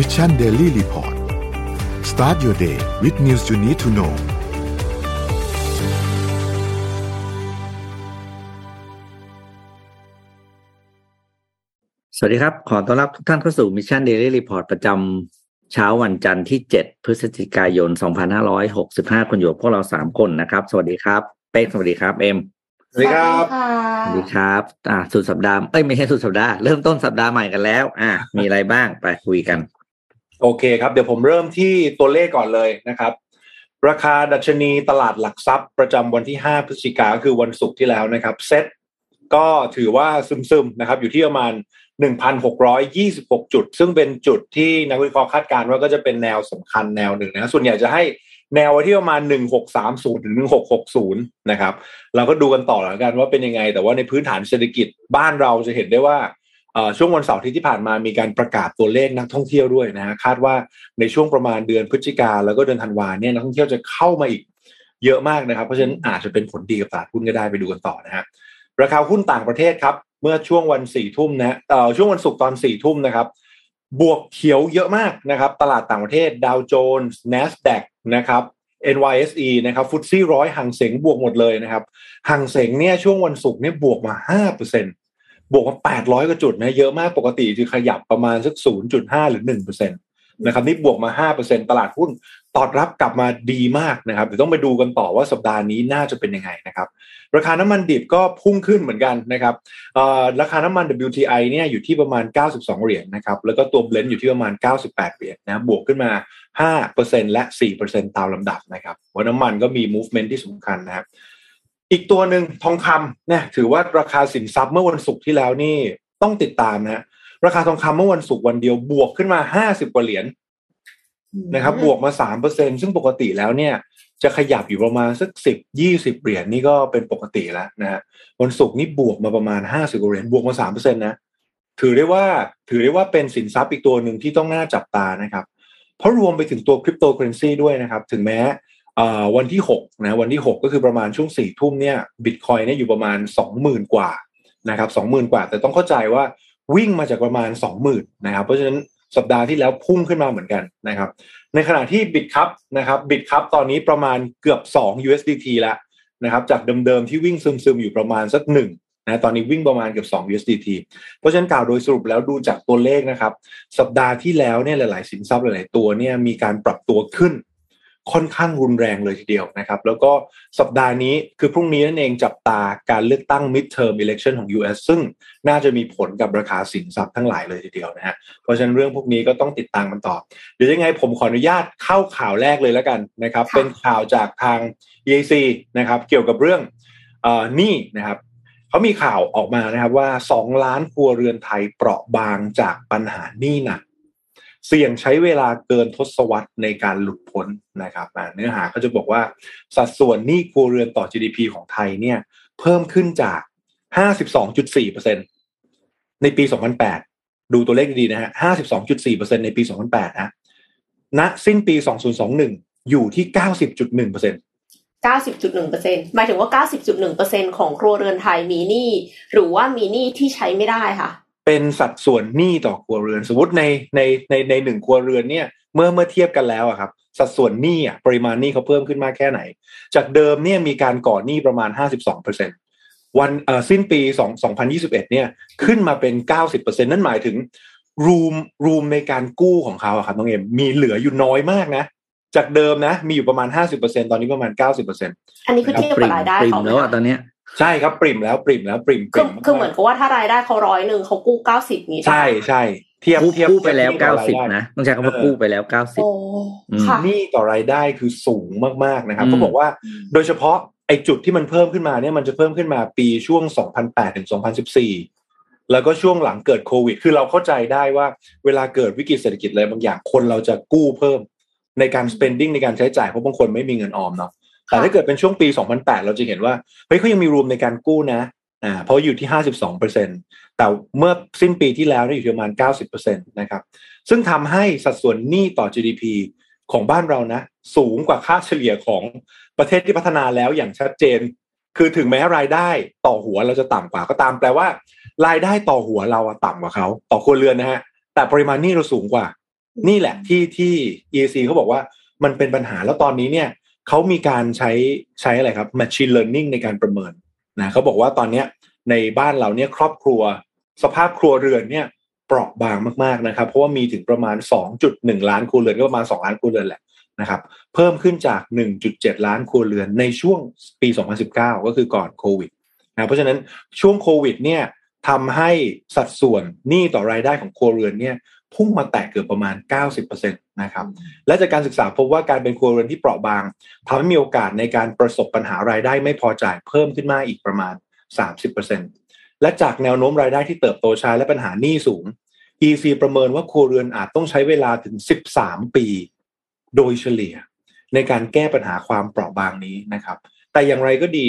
Mission Daily Report start your day with news you need to know สวัสดีครับ ขอต้อนรับทุกท่านเข้าสู่ Mission Daily Report ประจำเช้าวันจันทร์ที่ 7 พฤศจิกายน 2565 คนอยู่กับพวกเรา 3 คนนะครับ สวัสดีครับ เป๊กสวัสดีครับ เอ็มสวัสดีครับสวัสดีครับอ่าสุดสัปดาห์เอ้ยไม่ใช่สุดสัปดาห์เริ่มต้นสัปดาห์ใหม่กันแล้ว อ่ามีอะไรบ้างไปคุยกัน โอเคครับ เดี๋ยวผมเริ่มที่ตัวเลขก่อนเลยนะครับ ราคาดัชนีตลาดหลักทรัพย์ประจำวันที่ 5 พฤศจิกาคือวันศุกร์ที่แล้วนะครับเซ็ตก็ถือว่าซึมๆนะครับ อยู่ที่ประมาณ 1,626 จุด ซึ่งเป็นจุดที่นักวิเคราะห์คาดการณ์ว่าก็จะเป็นแนวสำคัญแนวหนึ่งนะส่วนใหญ่จะให้แนวไว้ที่ประมาณ 1630 ถึง 1660 นะครับ เราก็ดูกันต่อแล้วกันว่าเป็นยังไง แต่ว่าในพื้นฐานเศรษฐกิจบ้านเราจะเห็นได้ว่า ช่วงวันเสาร์ที่ที่ผ่านมามีการประกาศตัวเลขนักท่องเที่ยวด้วยนะฮะคาดว่าในช่วงประมาณเดือนพฤศจิกาแล้วก็เดือนธันวาเนี่ยนักท่องเที่ยวจะเข้ามาอีกเยอะมากนะครับ เพราะฉะนั้นอาจจะเป็นผลดีกับตลาดหุ้นก็ได้ไปดูกันต่อนะฮะราคาหุ้นต่างประเทศครับ เมื่อช่วงวันสี่ทุ่มนะเอ่อช่วงวันศุกร์ตอนสี่ทุ่มนะครับ บวกเขียวเยอะมากนะครับ ตลาดต่างประเทศดาวโจนส์ NASDAQ นะครับ NYSE นะครับฟุตซี่ร้อยหังเสงบวกหมดเลยนะครับหังเสงเนี่ยช่วงวันศุกร์เนี่ยบวกมาห้าเปอร์เซ็นต์ บวกมาแปดร้อยกว่าจุดนะเยอะมากปกติจะขยับประมาณสักศูนย์จุดห้าหรือหนึ่งเปอร์เซ็นต์นะครับนี่บวกมาห้าเปอร์เซ็นตลาดหุ้นตอบรับกลับมาดีมากนะครับเดี๋ยวต้องไปดูกันต่อว่าสัปดาห์นี้น่าจะเป็นยังไงนะครับราคาน้ำมันดิบก็พุ่งขึ้นเหมือนกันนะครับราคาน้ำมัน WTI เนี่ยอยู่ที่ประมาณ 92 เหรียญนนะครับแล้วก็ตัวเบลนด์อยู่ที่ประมาณ 98 เหรียญนะบวกขึ้นมา 5%และ 4%ตามลำดับนะครับว่าน้ำมันก็มี movement ที่สำคัญนะครับ อีกตัวหนึ่งทองคำเนี่ยถือว่าราคาสินทรัพย์เมื่อวันศุกร์ที่แล้วนี่ต้องติดตามนะราคาทองคำเมื่อวันศุกร์วันเดียวบวกขึ้นมา50กว่าเหรียญนะครับ บวกมา3%ซึ่งปกติแล้วเนี่ย จะขยับอยู่ประมาณสักสิบยี่สิบเหรียญนี่ก็เป็นปกติแล้วนะฮะวันศุกร์นี่บวกมาประมาณห้าสิบเหรียญบวกมาสามเปอร์เซ็นต์นะถือได้ว่าถือได้ว่าเป็นสินทรัพย์อีกตัวหนึ่งที่ต้องน่าจับตานะครับ เพราะรวมไปถึงตัวคริปโตเคอเรนซีด้วยนะครับ ถึงแม้ วันที่หกนะวันที่หกก็คือประมาณช่วงสี่ทุ่มเนี่ยบิตคอยน์เนี่ยอยู่ประมาณสองหมื่นกว่านะครับสองหมื่นกว่า แต่ต้องเข้าใจว่าวิ่งมาจากประมาณสองหมื่นนะครับเพราะฉะนั้นสัปดาห์ที่แล้วพุ่งขึ้นมาเหมือนกันนะครับในขณะที่ Bitkub นะครับ Bitkub ตอนนี้ประมาณเกือบ 2 USDT แล้วนะครับจากเดิมๆที่วิ่งซึมๆอยู่ประมาณสักหนึ่งนะตอนนี้วิ่งประมาณเกือบ2 USDT เพราะฉะนั้นกล่าวโดยสรุปแล้วดูจากตัวเลขนะครับ สัปดาห์ที่แล้วเนี่ยหลาย ๆ สินทรัพย์หลาย ๆ ตัวเนี่ยมีการปรับตัวขึ้น ค่อนข้างรุนแรงเลยทีเดียวนะครับ แล้วก็สัปดาห์นี้คือพรุ่งนี้นั่นเองจับตาการเลือกตั้ง midterm election ของ US ซึ่งน่าจะมีผลกับราคาสินทรัพย์ทั้งหลายเลยทีเดียวนะฮะเพราะฉะนั้นเรื่องพวกนี้ก็ต้องติดตามกันต่อ เดี๋ยวยังไงผมขออนุญาตเข้าข่าวแรกเลยแล้วกันนะครับ เป็นข่าวจากทาง EAC นะครับเกี่ยวกับเรื่องหนี้นะครับเขามีข่าวออกมานะครับว่า 2 ล้านครัวเรือนไทยเปราะบางจากปัญหาหนี้หนัก เสี่ยงใช้เวลาเกินทศวรรษในการหลุดพ้นนะครับเนื้อหาเขาจะบอกว่าสัดส่วนหนี้ครัวเรือนต่อ GDP ของไทยเนี่ย เพิ่มขึ้นจาก 52.4%ในปี 2008 ดูตัวเลขดีๆนะฮะ 52.4%ในปี 2008 นะณสิ้นปี 2021 อยู่ที่ 90.1% 90.1%หมายถึงว่า 90.1%ของครัวเรือนไทยมีหนี้หรือว่ามีหนี้ที่ใช้ไม่ได้ค่ะ เป็นสัดส่วนหนี้ต่อครัวเรือน สมมติในในในในหนึ่งครัวเรือนเนี่ยเมื่อเมื่อเทียบกันแล้วอะครับ สัดส่วนหนี้อะปริมาณหนี้เขาเพิ่มขึ้นมากแค่ไหน จากเดิมเนี่ยมีการก่อหนี้ประมาณ 52เปอร์เซ็นวันเอ่อสิ้นปี2 2021เนี่ยขึ้นมาเป็น 90เปอร์เซ็นนั่นหมายถึงรูมรูมในการกู้ของเขาอะครับน้องเอ็มมีเหลืออยู่น้อยมากนะ จากเดิมนะ มีอยู่ประมาณ 50%ตอนนี้ประมาณ 90%อันนี้คือเทียบกับรายได้ของแล้วตอนเนี้ย ใช่ครับปริ่มแล้วปริ่มแล้วปริ่มปริ่มคือเหมือนกับว่าถ้ารายได้เขาร้อยหนึ่งเขากู้เก้าสิบนี้ใช่ใช่เทียบเทียบกู้ไปแล้วเก้าสิบนะต้องใช้คำว่ากู้ไปแล้วเก้าสิบนี่ต่อรายได้คือสูงมากๆนะครับเขาบอกว่าโดยเฉพาะไอ้จุดที่มันเพิ่มขึ้นมาเนี่ยมันจะเพิ่มขึ้นมาปีช่วง 2008ถึง2014 แล้วก็ช่วงหลังเกิดโควิด คือเราเข้าใจได้ว่าเวลาเกิดวิกฤตเศรษฐกิจอะไรบางอย่างคนเราจะกู้เพิ่มในการ spending ในการใช้จ่ายเพราะบางคนไม่มีเงินออมเนาะ แต่ถ้าเกิดเป็นช่วงปี 2008 เราจะเห็นว่าเฮ้ยเขายังมีรวมในการกู้นะอ่าเพราะอยู่ที่ 52เปอร์เซ็นแต่เมื่อสิ้นปีที่แล้วอยู่ที่ประมาณ 90เปอร์เซ็นตนะครับ ซึ่งทำให้สัดส่วนหนี้ต่อ GDP ของบ้านเรานะ สูงกว่าค่าเฉลี่ยของประเทศที่พัฒนาแล้วอย่างชัดเจน คือถึงแม้รายได้ต่อหัวเราจะต่ำกว่าก็ตาม แปลว่า รายได้ต่อหัวเราต่ำกว่าเขาต่อครัวเรือนนะฮะ แต่ปริมาณหนี้เราสูงกว่า นี่แหละที่ที่ EAC เขาบอกว่ามันเป็นปัญหาแล้วตอนนี้เนี่ย เขามีการใช้ใช้อะไรครับ machine learning ในการประเมินนะเขาบอกว่าตอนเนี้ยในบ้านเราเนี่ยครอบครัว สภาพครัวเรือนเนี่ยเปราะบางมากๆนะครับ เพราะว่ามีถึงประมาณ 2.1 ล้านครัวเรือนก็ประมาณ 2 ล้านครัวเรือนแหละนะครับ เพิ่มขึ้นจาก 1.7 ล้านครัวเรือนในช่วงปี 2019 ก็คือก่อนโควิดนะเพราะฉะนั้นช่วงโควิดเนี่ยทำให้สัดส่วนหนี้ต่อรายได้ของครัวเรือนเนี่ย พุ่งมาแตะเกือบประมาณ 90%นะครับ และจากการศึกษาพบว่าการเป็นครัวเรือนที่เปราะบางทำให้มีโอกาสในการประสบปัญหารายได้ไม่พอจ่ายเพิ่มขึ้นมาอีกประมาณ 30%และจากแนวโน้มรายได้ที่เติบโตช้าและปัญหาหนี้สูง EC ประเมินว่าครัวเรือนอาจต้องใช้เวลาถึง 13 ปี โดยเฉลี่ย ในการแก้ปัญหาความเปราะบางนี้นะครับ แต่อย่างไรก็ดี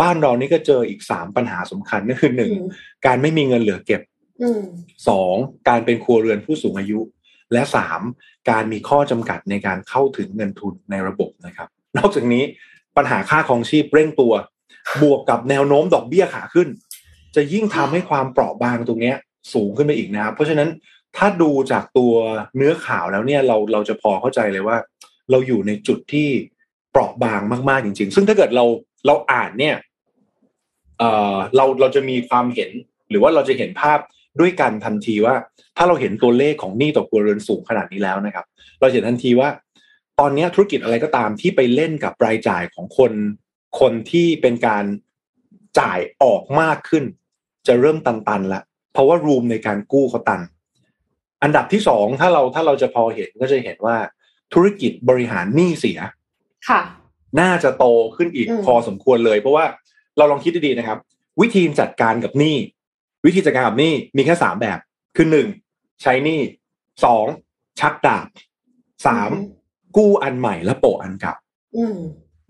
บ้านเรานี่ก็เจออีก 3 ปัญหาสำคัญนั่นคือหนึ่งการไม่มีเงินเหลือเก็บ สองการเป็นครัวเรือนผู้สูงอายุ และสามการมีข้อจำกัดในการเข้าถึงเงินทุนในระบบนะครับ นอกจากนี้ปัญหาค่าของชีพเร่งตัว บวกกับแนวโน้มดอกเบี้ยขาขึ้น จะยิ่งทำให้ความเปราะบางตรงนี้สูงขึ้นไปอีกนะครับ เพราะฉะนั้นถ้าดูจากตัวเนื้อข่าวแล้วเนี่ยเราเราจะพอเข้าใจเลยว่า เราอยู่ในจุดที่เปราะบางมากๆจริง ๆ ซึ่งถ้าเกิดเราเราอ่านเนี่ยเออเราเราจะมีความเห็นหรือว่าเราจะเห็นภาพ ด้วยกันทันทีว่า ถ้าเราเห็นตัวเลขของหนี้ต่อครัวเรือนสูงขนาดนี้แล้วนะครับ เราเห็นทันทีว่า ตอนนี้ธุรกิจอะไรก็ตามที่ไปเล่นกับรายจ่ายของคนคนที่เป็นการจ่ายออกมากขึ้น จะเริ่มตันๆละเพราะว่ารูมในการกู้เขาตัน อันดับที่สองถ้าเราถ้าเราจะพอเห็นก็จะเห็นว่าธุรกิจบริหารหนี้เสีย ค่ะ น่าจะโตขึ้นอีกพอสมควรเลย เพราะว่าเราลองคิดดีๆนะครับ วิธีจัดการกับหนี้ วิธีจัดการกับหนี้มีแค่สามแบบ คือหนึ่งใช้หนี้สองชักดาบสามกู้อันใหม่และโปะอันเก่า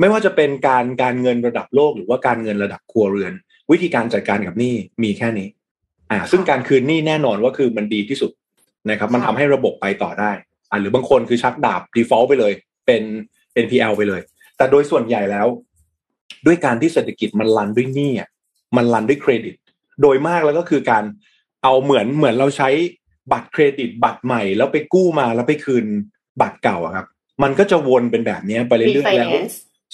ไม่ว่าจะเป็นการการเงินระดับโลกหรือว่าการเงินระดับครัวเรือน วิธีการจัดการกับหนี้มีแค่นี้ อ่า ซึ่งการคืนหนี้แน่นอนว่าคือมันดีที่สุดนะครับ มันทำให้ระบบไปต่อได้อ่าหรือบางคนคือชักดาบ default ไปเลย เป็น NPL ไปเลย แต่โดยส่วนใหญ่แล้ว ด้วยการที่เศรษฐกิจมันรันด้วยหนี้อะมันรันด้วยเครดิต โดยมากแล้วก็คือการเอาเหมือนเหมือนเราใช้บัตรเครดิตบัตรใหม่ แล้วไปกู้มาแล้วไปคืนบัตรเก่าครับ มันก็จะวนเป็นแบบนี้ไปเรื่อยๆแล้ว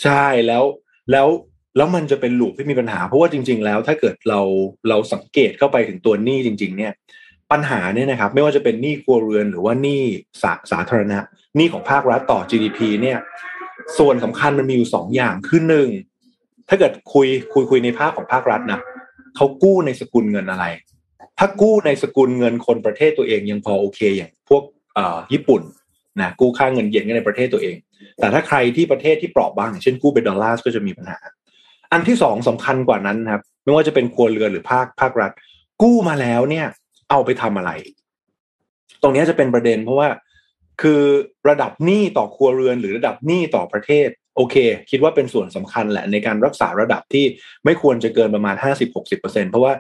ใช่แล้วแล้วแล้วมันจะเป็นหลูปที่มีปัญหา เพราะว่าจริง ๆ แล้วถ้าเกิดเราเราสังเกตเข้าไปถึงตัวหนี้จริง ๆ เนี่ย ปัญหาเนี่ยนะครับ ไม่ว่าจะเป็นหนี้ครัวเรือนหรือว่าหนี้สาสาธารณะหนี้ของภาครัฐต่อ GDP เนี่ย ส่วนสำคัญมันมีอยู่สองอย่างคือหนึ่งถ้าเกิดคุยคุยคุยในภาคของภาครัฐนะ เขากู้ในสกุลเงินอะไร ถ้ากู้ในสกุลเงินคนประเทศตัวเองยังพอโอเคอย่างพวกญี่ปุ่นนะกู้ค่าเงินเยนในประเทศตัวเอง แต่ถ้าใครที่ประเทศที่เปราะบางอย่างเช่นกู้เป็นดอลลาร์ก็จะมีปัญหา อันที่สองสำคัญกว่านั้นครับ ไม่ว่าจะเป็นครัวเรือนหรือภาคภาครัฐ กู้มาแล้วเนี่ย เอาไปทำอะไร ตรงนี้จะเป็นประเด็นเพราะว่าคือระดับหนี้ต่อครัวเรือนหรือระดับหนี้ต่อประเทศ โอเค คิดว่าเป็นส่วนสำคัญแหละในการรักษาระดับที่ไม่ควรจะเกินประมาณ 50-60%เพราะว่า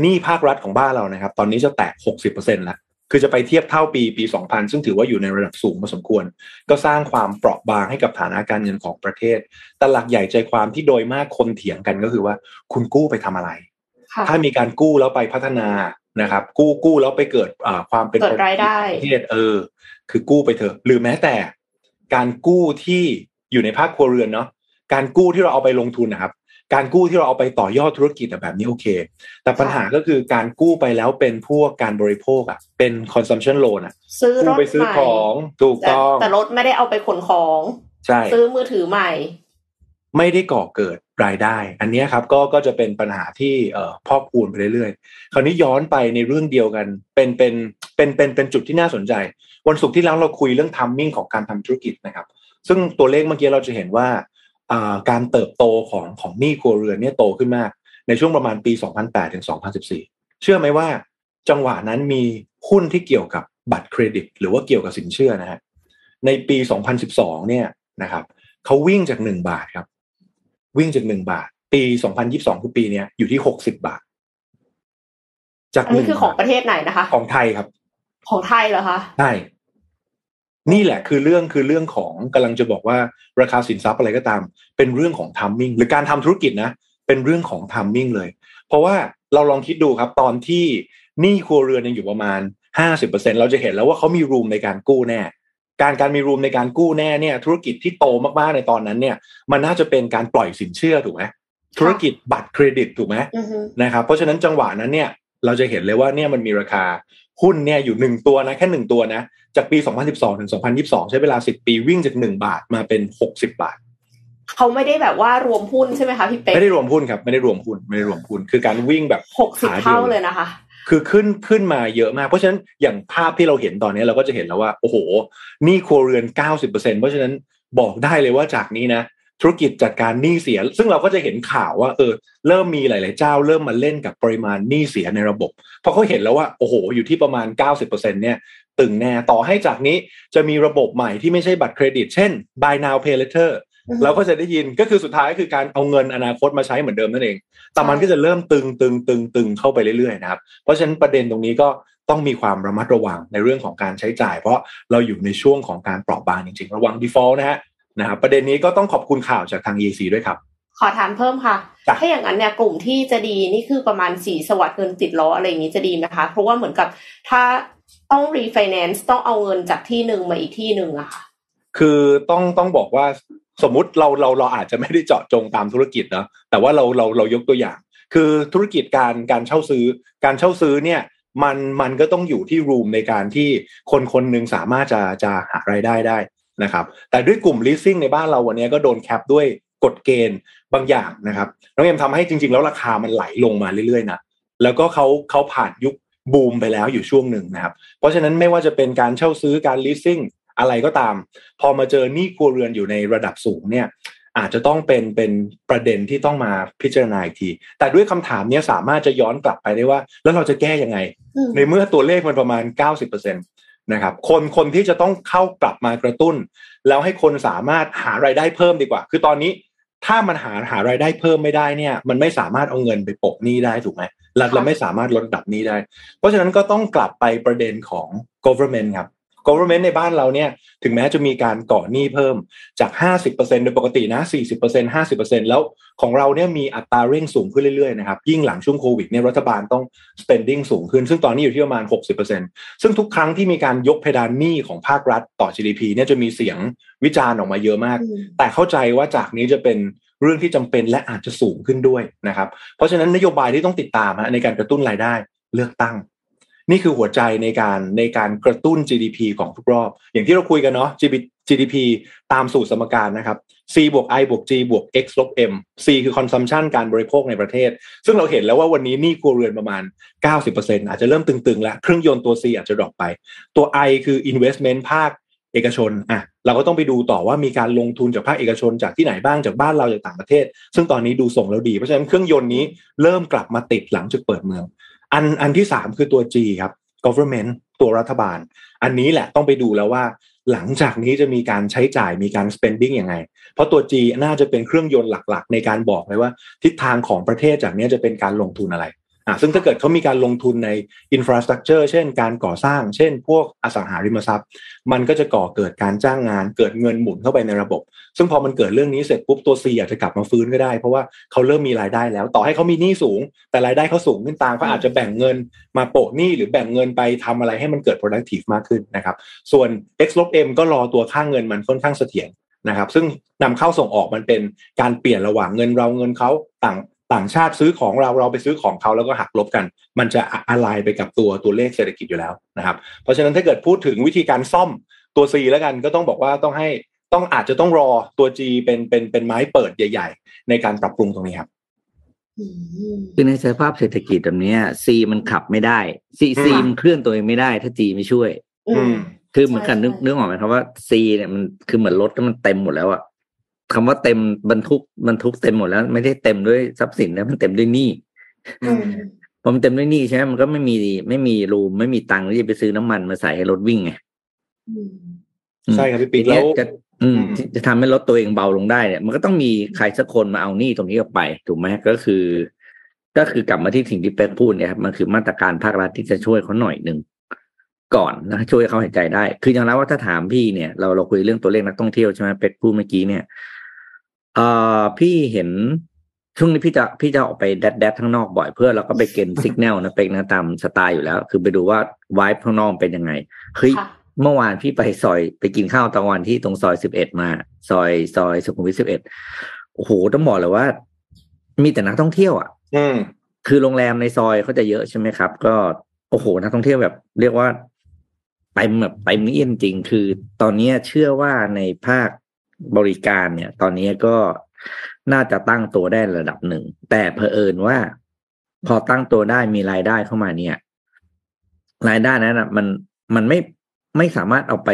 หนี้ภาครัฐของบ้านเรานะครับ ตอนนี้จะแตะ60%แล้วคือจะไปเทียบเท่าปีปี 2000 ซึ่งถือว่าอยู่ในระดับสูงพอสมควร ก็สร้างความเปราะบางให้กับฐานะการเงินของประเทศ แต่หลักใหญ่ใจความที่โดยมากคนเถียงกันก็คือว่า คุณกู้ไปทำอะไร ถ้ามีการกู้แล้วไปพัฒนานะครับ กู้กู้แล้วไปเกิดความเป็นรายได้ประเทศเออ คือกู้ไปเถอะหรือแม้แต่การกู้ที่ อยู่ในภาคครัวเรือนเนาะการกู้ที่เราเอาไปลงทุนนะครับ การกู้ที่เราเอาไปต่อยอดธุรกิจแบบนี้โอเค แต่ปัญหาก็คือการกู้ไปแล้วเป็นพวกการบริโภคอะเป็น consumption loan อะซื้อรถไปซื้อของถูกต้องแต่รถไม่ได้เอาไปขนของใช่ซื้อมือถือใหม่ ไม่ได้ก่อเกิดรายได้ อันนี้ครับก็ก็จะเป็นปัญหาที่เอ่อพอกพูนไปเรื่อยๆ คราวนี้ย้อนไปในเรื่องเดียวกัน เป็นเป็นเป็นเป็นเป็นจุดที่น่าสนใจ วันศุกร์ที่แล้วเราคุยเรื่องทัมมิ่งของการทำธุรกิจนะครับ ซึ่งตัวเลขเมื่อกี้เราจะเห็นว่าการเติบโตของของหนี้ครัวเรือนเนี่ยโตขึ้นมาก ในช่วงประมาณปี 2008ถึง2014 เชื่อไหมว่าจังหวะนั้นมีหุ้นที่เกี่ยวกับบัตรเครดิต หรือว่าเกี่ยวกับสินเชื่อนะฮะในปี 2012 เนี่ยนะครับเขาวิ่งจาก 1 บาทครับ วิ่งจาก 1 บาท ปี 2022 คือปีเนี้ยอยู่ที่ 60 บาท จากอันนี้คือของประเทศไหนนะคะ ของไทยครับ ของไทยเหรอคะใช่ นี่แหละคือเรื่องคือเรื่องของกำลังจะบอกว่าราคาสินทรัพย์อะไรก็ตาม เป็นเรื่องของ timing หรือการทำธุรกิจนะ เป็นเรื่องของ timing เลย เพราะว่าเราลองคิดดูครับตอนที่หนี้ครัวเรือนยังอยู่ประมาณห้าสิบเปอร์เซ็นต์เราจะเห็นแล้วว่าเขามี room ในการกู้แน่การการมี room ในการกู้แน่เนี่ยธุรกิจที่โตมากๆในตอนนั้นเนี่ย มันน่าจะเป็นการปล่อยสินเชื่อถูกไหมธุรกิจบัตรเครดิตถูกไหมอือฮึนะครับเพราะฉะนั้นจังหวะนั้นเนี่ยเราจะเห็นเลยว่าเนี่ยมันมีราคา หุ้นเนี่ยอยู่หนึ่งตัวนะแค่หนึ่งตัวนะจากปี 2012 ถึง 2022 ใช้เวลา 10 ปีวิ่งจาก 1 บาทมาเป็น 60 บาท เขาไม่ได้แบบว่ารวมหุ้นใช่ไหมคะพี่เป๊กไม่ได้รวมหุ้นครับไม่ได้รวมหุ้นไม่ได้รวมหุ้นคือการวิ่งแบบหกสิบเท่าเลยนะคะ คือขึ้นขึ้นมาเยอะมาก เพราะฉะนั้นอย่างภาพที่เราเห็นตอนนี้เราก็จะเห็นแล้วว่าโอ้โหหนี้ครัวเรือน 90%เพราะฉะนั้นบอกได้เลยว่าจากนี้นะ ธุรกิจจัดการหนี้เสีย ซึ่งเราก็จะเห็นข่าวว่า เออ เริ่มมีหลาย ๆ เจ้า เริ่มมาเล่นกับปริมาณหนี้เสียในระบบเพราะเขาเห็นแล้วว่าโอ้โหอยู่ที่ประมาณ 90%เนี่ยตึงแน่ต่อให้จากนี้จะมีระบบใหม่ที่ไม่ใช่บัตรเครดิต เช่น buy now pay later อือฮึเราก็จะได้ยินก็คือสุดท้ายก็คือการเอาเงินอนาคตมาใช้เหมือนเดิมนั่นเอง แต่มันก็จะเริ่มตึงตึงตึงตึงเข้าไปเรื่อย ๆ นะครับ เพราะฉะนั้นประเด็นตรงนี้ก็ต้องมีความระมัดระวังในเรื่องของการใช้จ่าย เพราะเราอยู่ในช่วงของการเปราะบางจริง ๆ ระวัง default นะฮะ นะครับประเด็นนี้ก็ต้องขอบคุณข่าวจากทาง EIC ด้วยครับ ขอถามเพิ่มค่ะจ้ะถ้าอย่างนั้นเนี่ยกลุ่มที่จะดีนี่คือประมาณศรีสวัสดิ์เงินติดล้ออะไรอย่างนี้จะดีไหมคะ เพราะว่าเหมือนกับถ้าต้องรีไฟแนนซ์ต้องเอาเงินจากที่หนึ่งมาอีกที่หนึ่งอะค่ะ คือต้องต้องบอกว่าสมมุติเราเราเราอาจจะไม่ได้เจาะจงตามธุรกิจเนาะแต่ว่าเราเราเรายกตัวอย่าง คือธุรกิจการการเช่าซื้อ การเช่าซื้อเนี่ยมันมันก็ต้องอยู่ที่รูมในการที่คนคนหนึ่งสามารถจะจะหารายได้ได้ นะครับแต่ด้วยกลุ่ม leasing ในบ้านเราวันนี้ก็โดนแคปด้วยกฎเกณฑ์บางอย่างนะครับน้องเอ็มทำให้จริง ๆ แล้วราคามันไหลลงมาเรื่อยๆนะแล้วก็เขาเขาผ่านยุคบูมไปแล้วอยู่ช่วงหนึ่งนะครับ เพราะฉะนั้นไม่ว่าจะเป็นการเช่าซื้อการ leasing อะไรก็ตาม พอมาเจอหนี้ครัวเรือนอยู่ในระดับสูงเนี่ยอาจจะต้องเป็นเป็นประเด็นที่ต้องมาพิจารณาอีกที แต่ด้วยคำถามเนี้ยสามารถจะย้อนกลับไปได้ว่า แล้วเราจะแก้ยังไงอืมในเมื่อตัวเลขมันประมาณ 90% นะครับคนคนที่จะต้องเข้ากลับมากระตุ้น แล้วให้คนสามารถหารายได้เพิ่มดีกว่า คือตอนนี้ถ้ามันหาหารายได้เพิ่มไม่ได้เนี่ย มันไม่สามารถเอาเงินไปโปะหนี้ได้ถูกไหมเราเราไม่สามารถลดระดับหนี้ได้ เพราะฉะนั้นก็ต้องกลับไปประเด็นของ government ครับ government ในบ้านเราเนี่ยถึงแม้จะมีการก่อหนี้เพิ่มจาก 50%โดยปกตินะ 40% 50%แล้วของเราเนี่ยมีอัตราเร่งสูงขึ้นเรื่อยๆนะครับยิ่งหลังช่วงโควิดเนี่ยรัฐบาลต้อง spending สูงขึ้น ซึ่งตอนนี้อยู่ที่ประมาณ 60%ซึ่งทุกครั้งที่มีการยกเพดานหนี้ของภาครัฐต่อ GDP เนี่ยจะมีเสียงวิจารณ์ออกมาเยอะมาก แต่เข้าใจว่าจากนี้จะเป็นเรื่องที่จำเป็นและอาจจะสูงขึ้นด้วยนะครับ เพราะฉะนั้นนโยบายที่ต้องติดตามฮะในการกระตุ้นรายได้เลือกตั้ง นี่คือหัวใจในการในการกระตุ้น GDP ของทุกรอบ อย่างที่เราคุยกันเนาะ GDP ตามสูตรสมการนะครับ C บวก I บวก G บวก X ลบ M C คือ consumption การบริโภคในประเทศ ซึ่งเราเห็นแล้วว่าวันนี้หนี้ครัวเรือนประมาณ 90%อาจจะเริ่มตึงๆ แล้ว เครื่องยนต์ตัว C อาจจะดรอปไป ตัว I คือ investment ภาคเอกชนอะเราก็ต้องไปดูต่อว่ามีการลงทุนจากภาคเอกชนจากที่ไหนบ้างจากบ้านเราจากต่างประเทศ ซึ่งตอนนี้ดูส่งแล้วดี เพราะฉะนั้นเครื่องยนต์นี้เริ่มกลับมาติดหลังจากเปิดเมือง อันอันที่สามคือตัว G ครับ government ตัวรัฐบาล อันนี้แหละต้องไปดูแล้วว่า หลังจากนี้จะมีการใช้จ่ายมีการ spending ยังไง เพราะตัว G น่าจะเป็นเครื่องยนต์หลักๆ ในการบอกเลยว่า ทิศทางของประเทศจากนี้จะเป็นการลงทุนอะไร อะซึ่งถ้าเกิดเขามีการลงทุนใน infrastructure เช่นการก่อสร้าง เช่น พวกอสังหาริมทรัพย์ มันก็จะก่อเกิดการจ้างงาน เกิดเงินหมุนเข้าไปในระบบ ซึ่งพอมันเกิดเรื่องนี้เสร็จปุ๊บตัว C อาจจะกลับมาฟื้นก็ได้ เพราะว่าเขาเริ่มมีรายได้แล้ว ต่อให้เขามีหนี้สูง แต่รายได้เขาสูงขึ้นตามเขาอาจจะแบ่งเงินมาโปะหนี้หรือแบ่งเงินไปทำอะไรให้มันเกิด productive มากขึ้นนะครับส่วน X ลบ M ก็รอตัวค่างเงินมันค่อนข้างเสถียรนะครับซึ่งนำเข้าส่งออกมันเป็นการเปลี่ยนระหว่างเงินเราเงินเขาต่าง ต่างชาติซื้อของเราเราไปซื้อของเขาแล้วก็หักลบกัน มันจะอะไรไปกับตัวตัวเลขเศรษฐกิจอยู่แล้วนะครับ เพราะฉะนั้นถ้าเกิดพูดถึงวิธีการซ่อมตัว C แล้วกันก็ต้องบอกว่าต้องให้ต้องอาจจะต้องรอตัว G เป็นเป็นเป็นไม้เปิดใหญ่ ๆ ในการปรับปรุงตรงนี้ครับอืมคือในสภาพเศรษฐกิจแบบเนี้ย C มันขับไม่ได้ C C อืมมันเคลื่อนตัวเองไม่ได้ ถ้า G ไม่ช่วยอืมคือเหมือนกันใช่นึกใช่นึกออกไหมครับว่า C เนี่ยมันคือเหมือนรถมันเต็มหมดแล้วอะ คำว่าเต็มบรรทุกบรรทุกเต็มหมดแล้ว ไม่ได้เต็มด้วยทรัพย์สินนะมันเต็มด้วยหนี้อืมพอมันเต็มด้วยหนี้ใช่ไหมมันก็ไม่มีไม่มีรูมไม่มีตังค์ที่จะไปซื้อน้ำมันมาใส่ให้รถวิ่งไงอืมอืมใช่ครับพี่ทีปิ๊กเนี้แล้ยวจะอืมอืมที่จะทำให้รถตัวเองเบาลงได้เนี่ย มันก็ต้องมีใครสักคนมาเอาหนี้ตรงนี้ออกไปถูกไหมก็คือ ก็คือกลับมาที่สิ่งที่เป็กพูดเนี่ยครับมันคือมาตรการภาครัฐที่จะช่วยเขาหน่อยหนึ่งก่อนนะช่วยให้เขาหายใจได้ คืออย่างแล้วว่าถ้าถามพี่เนี่ย เราเราคุยเรื่องตัวเลขนักท่องเที่ยวใช่ไหมเป็กพูดเมื่อกี้เนี่ย เอ่อพี่เห็นช่วงนี้พี่จะพี่จะออกไปแดดแดดข้างนอกบ่อยเพื่อเราก็ไปเกณฑ์สัญญาณนะเป็กนะตามสไตล์อยู่แล้ว คือไปดูว่าวายข้างนอกเป็นยังไงเฮ้ยค่ะเมื่อวานพี่ไปซอยไปกินข้าวตะวันที่ตรงซอยสิบเอ็ดมา ซอยซอยสุขุมวิทสิบเอ็ดโอ้โหต้องบอกเลยว่า มีแต่นักท่องเที่ยวอะ อืมคือโรงแรมในซอยเขาจะเยอะใช่ไหมครับ ก็โอ้โหนักท่องเที่ยวแบบ เรียกว่าเต็มแบบเต็มนี่จริงๆคือตอนนี้เชื่อว่าในภาค บริการเนี่ย ตอนนี้ก็น่าจะตั้งตัวได้ระดับหนึ่ง แต่เผอิญว่า พอตั้งตัวได้มีรายได้เข้ามาเนี่ย รายได้นั้นนะมันมันไม่ไม่สามารถเอาไป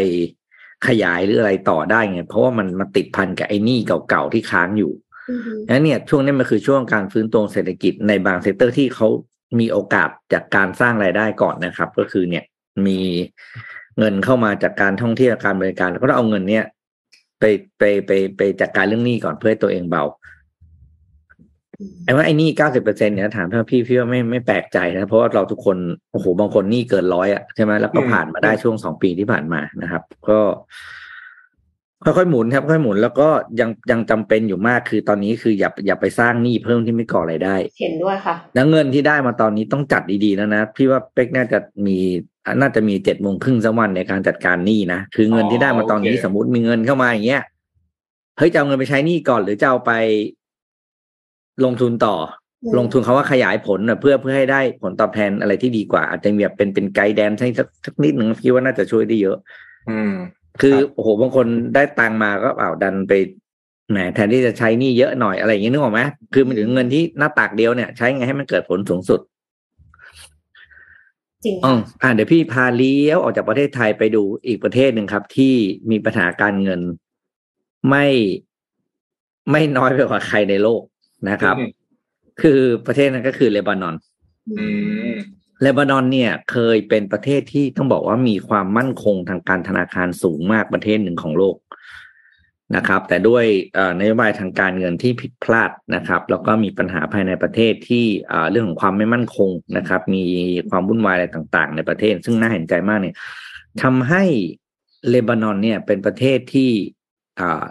ขยายหรืออะไรต่อได้ไง เพราะว่ามันมาติดพันกับไอ้หนี้เก่าๆที่ค้างอยู่อือฮึนั้นเนี่ย ช่วงนี้มันคือช่วงการฟื้นตัวเศรษฐกิจในบาง sector ที่เขามีโอกาสจากการสร้างรายได้ก่อนนะครับ ก็คือเนี่ยมีเงินเข้ามาจากการท่องเที่ยวการบริการแล้วก็ต้องเอาเงินเนี่ย ไปไปไปไปจัดการเรื่องหนี้ก่อนเพื่อให้ตัวเองเบาไอ้ว่าไอ้หนี้เก้าสิบเปอร์เซ็นเนี่ยถามถ้าพี่พี่ว่าไม่ไม่แปลกใจนะ เพราะว่าเราทุกคนโอ้โหบางคนหนี้เกินร้อยอะใช่ไหมแล้วก็อืมผ่านมาได้ช่วงสองปีที่ผ่านมานะครับ ก็ ค่อยๆหมุนครับ ค่อยๆหมุนแล้วก็ยังยังจำเป็นอยู่มากคือตอนนี้คืออย่าอย่าไปสร้างหนี้เพิ่มที่ไม่ก่อรายได้ เห็นด้วยค่ะ แล้วเงินที่ได้มาตอนนี้ต้องจัดดีๆแล้วนะพี่ว่าเป๊กน่าจะมี น่าจะมีเจ็ดโมงครึ่งสักวันในการจัดการหนี้นะคือเงินที่ได้มาตอนนี้โอเคสมมติมีเงินเข้ามาอย่างเงี้ยเฮ้ยจะเอาเงินไปใช้หนี้ก่อนหรือจะเอาไป ลงทุนต่ออืมลงทุนเขาว่าขยายผลน่ะเพื่อเพื่อให้ได้ผลตอบแทนอะไรที่ดีกว่า อาจจะมีแบบเป็นเป็นไกด์แดนให้สักสักนิดหนึ่งพี่ว่าน่าจะช่วยได้เยอะ อืม คือครับโอ้โหบางคนได้ตังค์มาก็เอาดันไปแหมแทนที่จะใช้หนี่เยอะหน่อยอะไรอย่างนี้นึกออกไหมคือมันถึงเงินที่หน้าตักเดียวเนี่ยใช้ไงให้มันเกิดผลสูงสุด จริงอืค่ะมอ่าเดี๋ยวพี่พาเลี้ยวออกจากประเทศไทยไปดูอีกประเทศหนึ่งครับ ที่มีปัญหาการเงินไม่ไม่น้อยไปกว่าใครในโลกนะครับอืมคือประเทศนั้นก็คือเลบานอนอืมเลบานอนเนี่ยเคยเป็นประเทศที่ต้องบอกว่ามีความมั่นคงทางการธนาคารสูงมากประเทศหนึ่งของโลก นะครับ แต่ด้วยนโยบายทางการเงินที่ผิดพลาดนะครับ แล้วก็มีปัญหาภายในประเทศที่เรื่องของความไม่มั่นคงนะครับ มีความวุ่นวายอะไรต่าง ๆ ในประเทศ ซึ่งน่าเห็นใจมากเนี่ยทำให้เลบานอนเนี่ยเป็นประเทศที่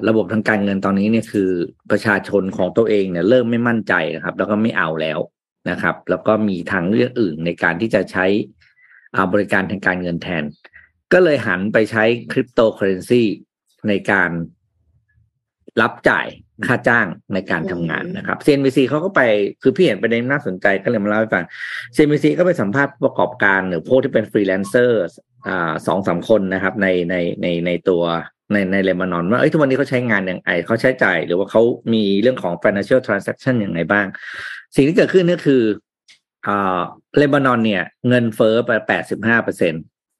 ระบบทางการเงินตอนนี้เนี่ยคือประชาชนของตัวเองเนี่ยเริ่มไม่มั่นใจนะครับ แล้วก็ไม่เอาแล้วนะครับ แล้วก็มีทางเลือกอื่นในการที่จะใช้บริการทางการเงินแทน ก็เลยหันไปใช้คริปโตเคอเรนซีในการ รับจ่ายค่าจ้างในการทำงานนะครับ CNBC เขาก็ไปคือพี่เห็นประเด็นน่าสนใจก็เลยมาเล่าให้ฟัง CNBC ก็ไปสัมภาษณ์ผู้ประกอบการหรือพวกที่เป็นฟรีแลนเซอร์อ่าสองสามคนนะครับ ในในในในตัวในในเลบานอนว่าเอ้ยทุกวันนี้เขาใช้งานอย่างไรเขาใช้จ่ายหรือว่าเขามีเรื่องของ financial transaction อย่างไรบ้าง สิ่งที่เกิดขึ้นก็คืออ่าเลบานอนเนี่ย เงินเฟ้อไปแปดสิบห้าเปอร์เซ็น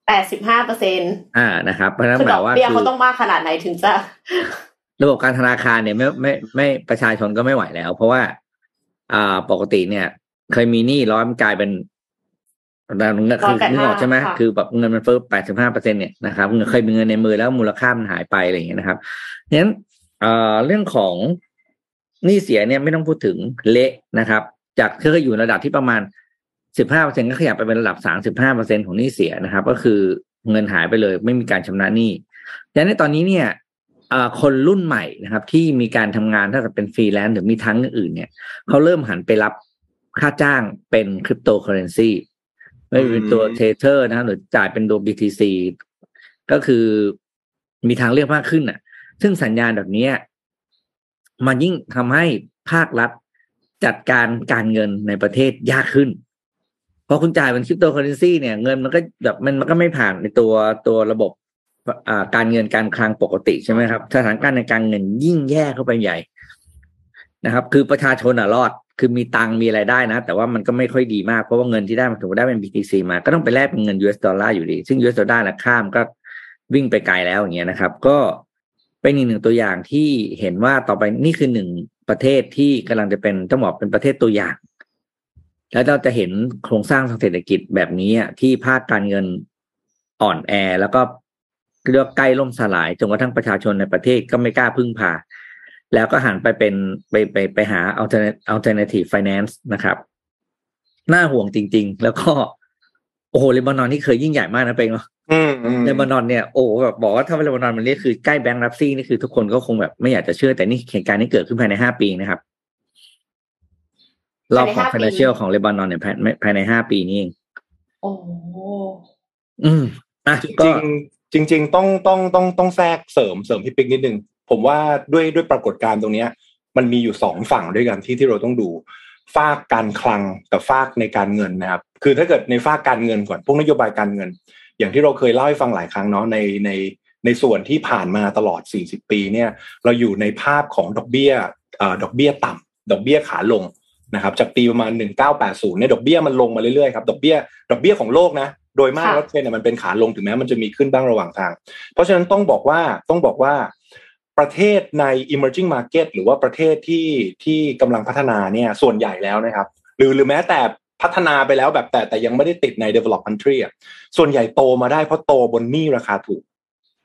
แปดสิบห้าเปอร์เซ็นอ่านะครับเพราะฉะนั้นคือหดมาอยกว่าเบี้ยคืเขาอต้องมากขนาดไหนถึงจะ ระบบการธนาคารเนี่ยไม่ไม่ไม่ประชาชนก็ไม่ไหวแล้ว เพราะว่าอ่าปกติเนี่ย เคยมีหนี้ร้อยมันกลายเป็นเงินคือ185นึกออกใช่ไหมค่ะคือแบบเงินมันเฟ้อแปดสิบห้าเปอร์เซ็นเนี่ยนะครับเงินเคยมีเงินในมือแล้วมูลค่ามันหายไปอะไรอย่างเงี้ยนะครับฉะนั้นเอ่อเรื่องของหนี้เสียเนี่ยไม่ต้องพูดถึงเละนะครับ จากที่เคยอยู่ระดับที่ประมาณสิบห้าเปอร์เซ็นต์ก็ขยับไปเป็นระดับสามสิบห้าเปอร์เซ็นต์ของหนี้เสียนะครับ ก็คือเงินหายไปเลย ไม่มีการชำระหนี้ดังนั้นตอนนี้เนี่ยเอ่อ คนรุ่นใหม่นะครับ ที่มีการทำงานถ้าจะเป็นฟรีแลนซ์หรือมีทั้งอื่นๆเนี่ยเขาเริ่มหันไปรับค่าจ้างเป็นคริปโตเคอเรนซีไม่ว่าเป็นตัวอืม Tether นะครับหรือจ่ายเป็นตัว BTC ก็คือมีทางเลือกมากขึ้นอะ ซึ่งสัญญาณแบบเนี้ยมันยิ่งทำให้ภาครัฐจัดการการเงินในประเทศยากขึ้นพอคุณจ่ายเป็นคริปโตเคอเรนซีเนี่ย เงินมันก็แบบมันมันก็ไม่ผ่านในตัวตัวระบบอ่า การเงินการคลังปกติใช่ไหมครับสถานการณ์ในการเงินยิ่งแย่เข้าไปใหญ่นะครับ คือประชาชนอะรอดคือมีตังมีอะไรได้นะ แต่ว่ามันก็ไม่ค่อยดีมาก เพราะว่าเงินที่ได้มันถือว่าได้เป็น BTC มา ก็ต้องไปแลกเป็นเงิน US ดอลลาร์อยู่ดี ซึ่ง US ดอลลาร์นะข้ามก็วิ่งไปไกลแล้วอย่างเงี้ยนะครับ ก็เป็นอีกหนึ่งตัวอย่างที่เห็นว่าต่อไปนี่คือหนึ่งประเทศที่กำลังจะเป็นต้องบอกเป็นประเทศตัวอย่าง แล้วเราจะเห็นโครงสร้างทางเศรษฐกิจแบบนี้ที่ภาคการเงินอ่อนแอ แล้วก็ เรียกว่าใกล้ล่มสลายจนกระทั่งประชาชนในประเทศก็ไม่กล้าพึ่งพา แล้วก็หันไปเป็นไปไปไปหา alternative alternative finance นะครับ น่าห่วงจริง ๆ แล้วก็โอ้โหเลบานอนนี่เคยยิ่งใหญ่มากนะเป็นเนาะอืมอืมเลบานอนเนี่ยโอ้แบบบอกว่าถ้าเลบานอนมันนี่คือใกล้แบงก์รับซี่นี่คือทุกคนก็คงแบบไม่อยากจะเชื่อ แต่นี่เหตุการณ์นี้เกิดขึ้นภายในห้าปีนะครับรอบของภายในห้าปี financial ของเลบานอนเนี่ยภายในภายในห้าปีนี้เองโอ้อืมอะจก็ริงๆ จริง ๆ ต้องต้องต้องต้องแทรกเสริมเสริมพี่ปิ๊กนิดนึงผมว่าด้วยด้วยปรากฏการณ์ตรงเนี้ย มันมีอยู่สองฝั่งด้วยกันที่ที่เราต้องดูฝากการคลังกับฝากในการเงินนะครับ คือถ้าเกิดในฝากการเงินก่อนพวกนโยบายการเงิน อย่างที่เราเคยเล่าให้ฟังหลายครั้งเนาะในในในส่วนที่ผ่านมาตลอด 40 ปีเนี่ย เราอยู่ในภาพของดอกเบี้ยดอกเบี้ยต่ำดอกเบี้ยขาลงนะครับจากปีประมาณ 1980เนี่ยดอกเบี้ยมันลงมาเรื่อยๆครับดอกเบี้ยดอกเบี้ยของโลกนะ โดยมากแล้วเทรนด์เนี่ยมันเป็นขาลงถึงแม้มันจะมีขึ้นบ้างระหว่างทาง เพราะฉะนั้นต้องบอกว่าต้องบอกว่าประเทศใน emerging market หรือว่าประเทศที่ที่กำลังพัฒนาเนี่ยส่วนใหญ่แล้วนะครับ หรือหรือแม้แต่พัฒนาไปแล้วแบบแต่แต่ยังไม่ได้ติดใน develop country อะส่วนใหญ่โตมาได้เพราะโตบนหนี้ราคาถูก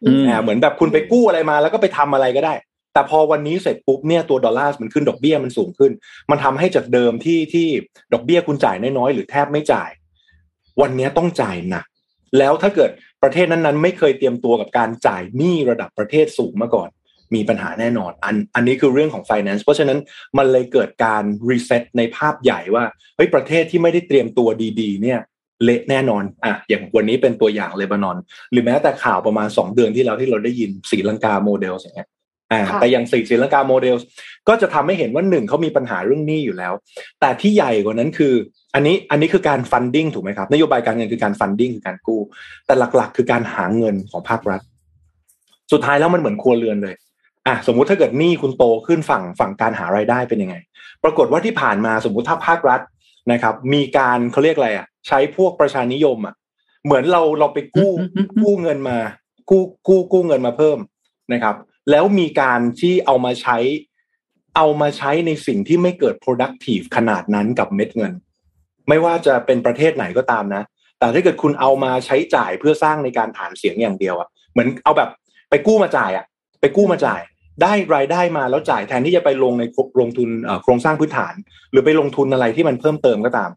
อืมอ่าเหมือนแบบคุณไปกู้อะไรมาแล้วก็ไปทำอะไรก็ได้ แต่พอวันนี้เสร็จปุ๊บเนี่ยตัวดอลลาร์มันขึ้นดอกเบี้ยมันสูงขึ้น มันทำให้จากเดิมที่ที่ดอกเบี้ยคุณจ่ายน้อยๆหรือแทบไม่จ่าย วันนี้ต้องจ่ายหนักแล้วถ้าเกิดประเทศนั้นๆ ไม่เคยเตรียมตัวกับการจ่ายหนี้ระดับประเทศสูงมาก่อน มีปัญหาแน่นอน อันอันนี้คือเรื่องของ finance เพราะฉะนั้นมันเลยเกิดการ reset ในภาพใหญ่ว่าเฮ้ยประเทศที่ไม่ได้เตรียมตัวดีๆ เนี่ยเละแน่นอนอะอย่างวันนี้เป็นตัวอย่างเลบานอน หรือแม้แต่ข่าวประมาณ 2 เดือนที่แล้วที่เราได้ยินศรีลังกาโมเดลอย่างเงี้ย อ่าค่ะแต่อย่างศรีศรีลังกาโมเดลก็จะทำให้เห็นว่าหนึ่งเขามีปัญหาเรื่องหนี้อยู่แล้ว แต่ที่ใหญ่กว่านั้นคือ อันนี้อันนี้คือการ funding ถูกไหมครับนโยบายการเงินคือการ funding คือการกู้ แต่หลักๆ คือการหาเงินของภาครัฐ สุดท้ายแล้วมันเหมือนครัวเรือนเลยอะสมมุติถ้าเกิดหนี้คุณโตขึ้นฝั่งฝั่งการหารายได้เป็นยังไง ปรากฏว่าที่ผ่านมาสมมุติถ้าภาครัฐนะครับ มีการเขาเรียกอะไรอะ ใช้พวกประชานิยมอะ เหมือนเราเราไปกู้อืมอืมอืมกู้เงินมา กู้กู้กู้เงินมาเพิ่มนะครับ แล้วมีการที่เอามาใช้ เอามาใช้ในสิ่งที่ไม่เกิด productive ขนาดนั้นกับเม็ดเงิน ไม่ว่าจะเป็นประเทศไหนก็ตามนะ แต่ถ้าเกิดคุณเอามาใช้จ่ายเพื่อสร้างในการฐานเสียงอย่างเดียวอะเหมือนเอาแบบไปกู้มาจ่ายอะไปกู้มาจ่าย ได้รายได้มาแล้วจ่ายแทนที่จะไปลงในลงทุนโครงสร้างพื้นฐาน หรือไปลงทุนอะไรที่มันเพิ่มเติมก็ตาม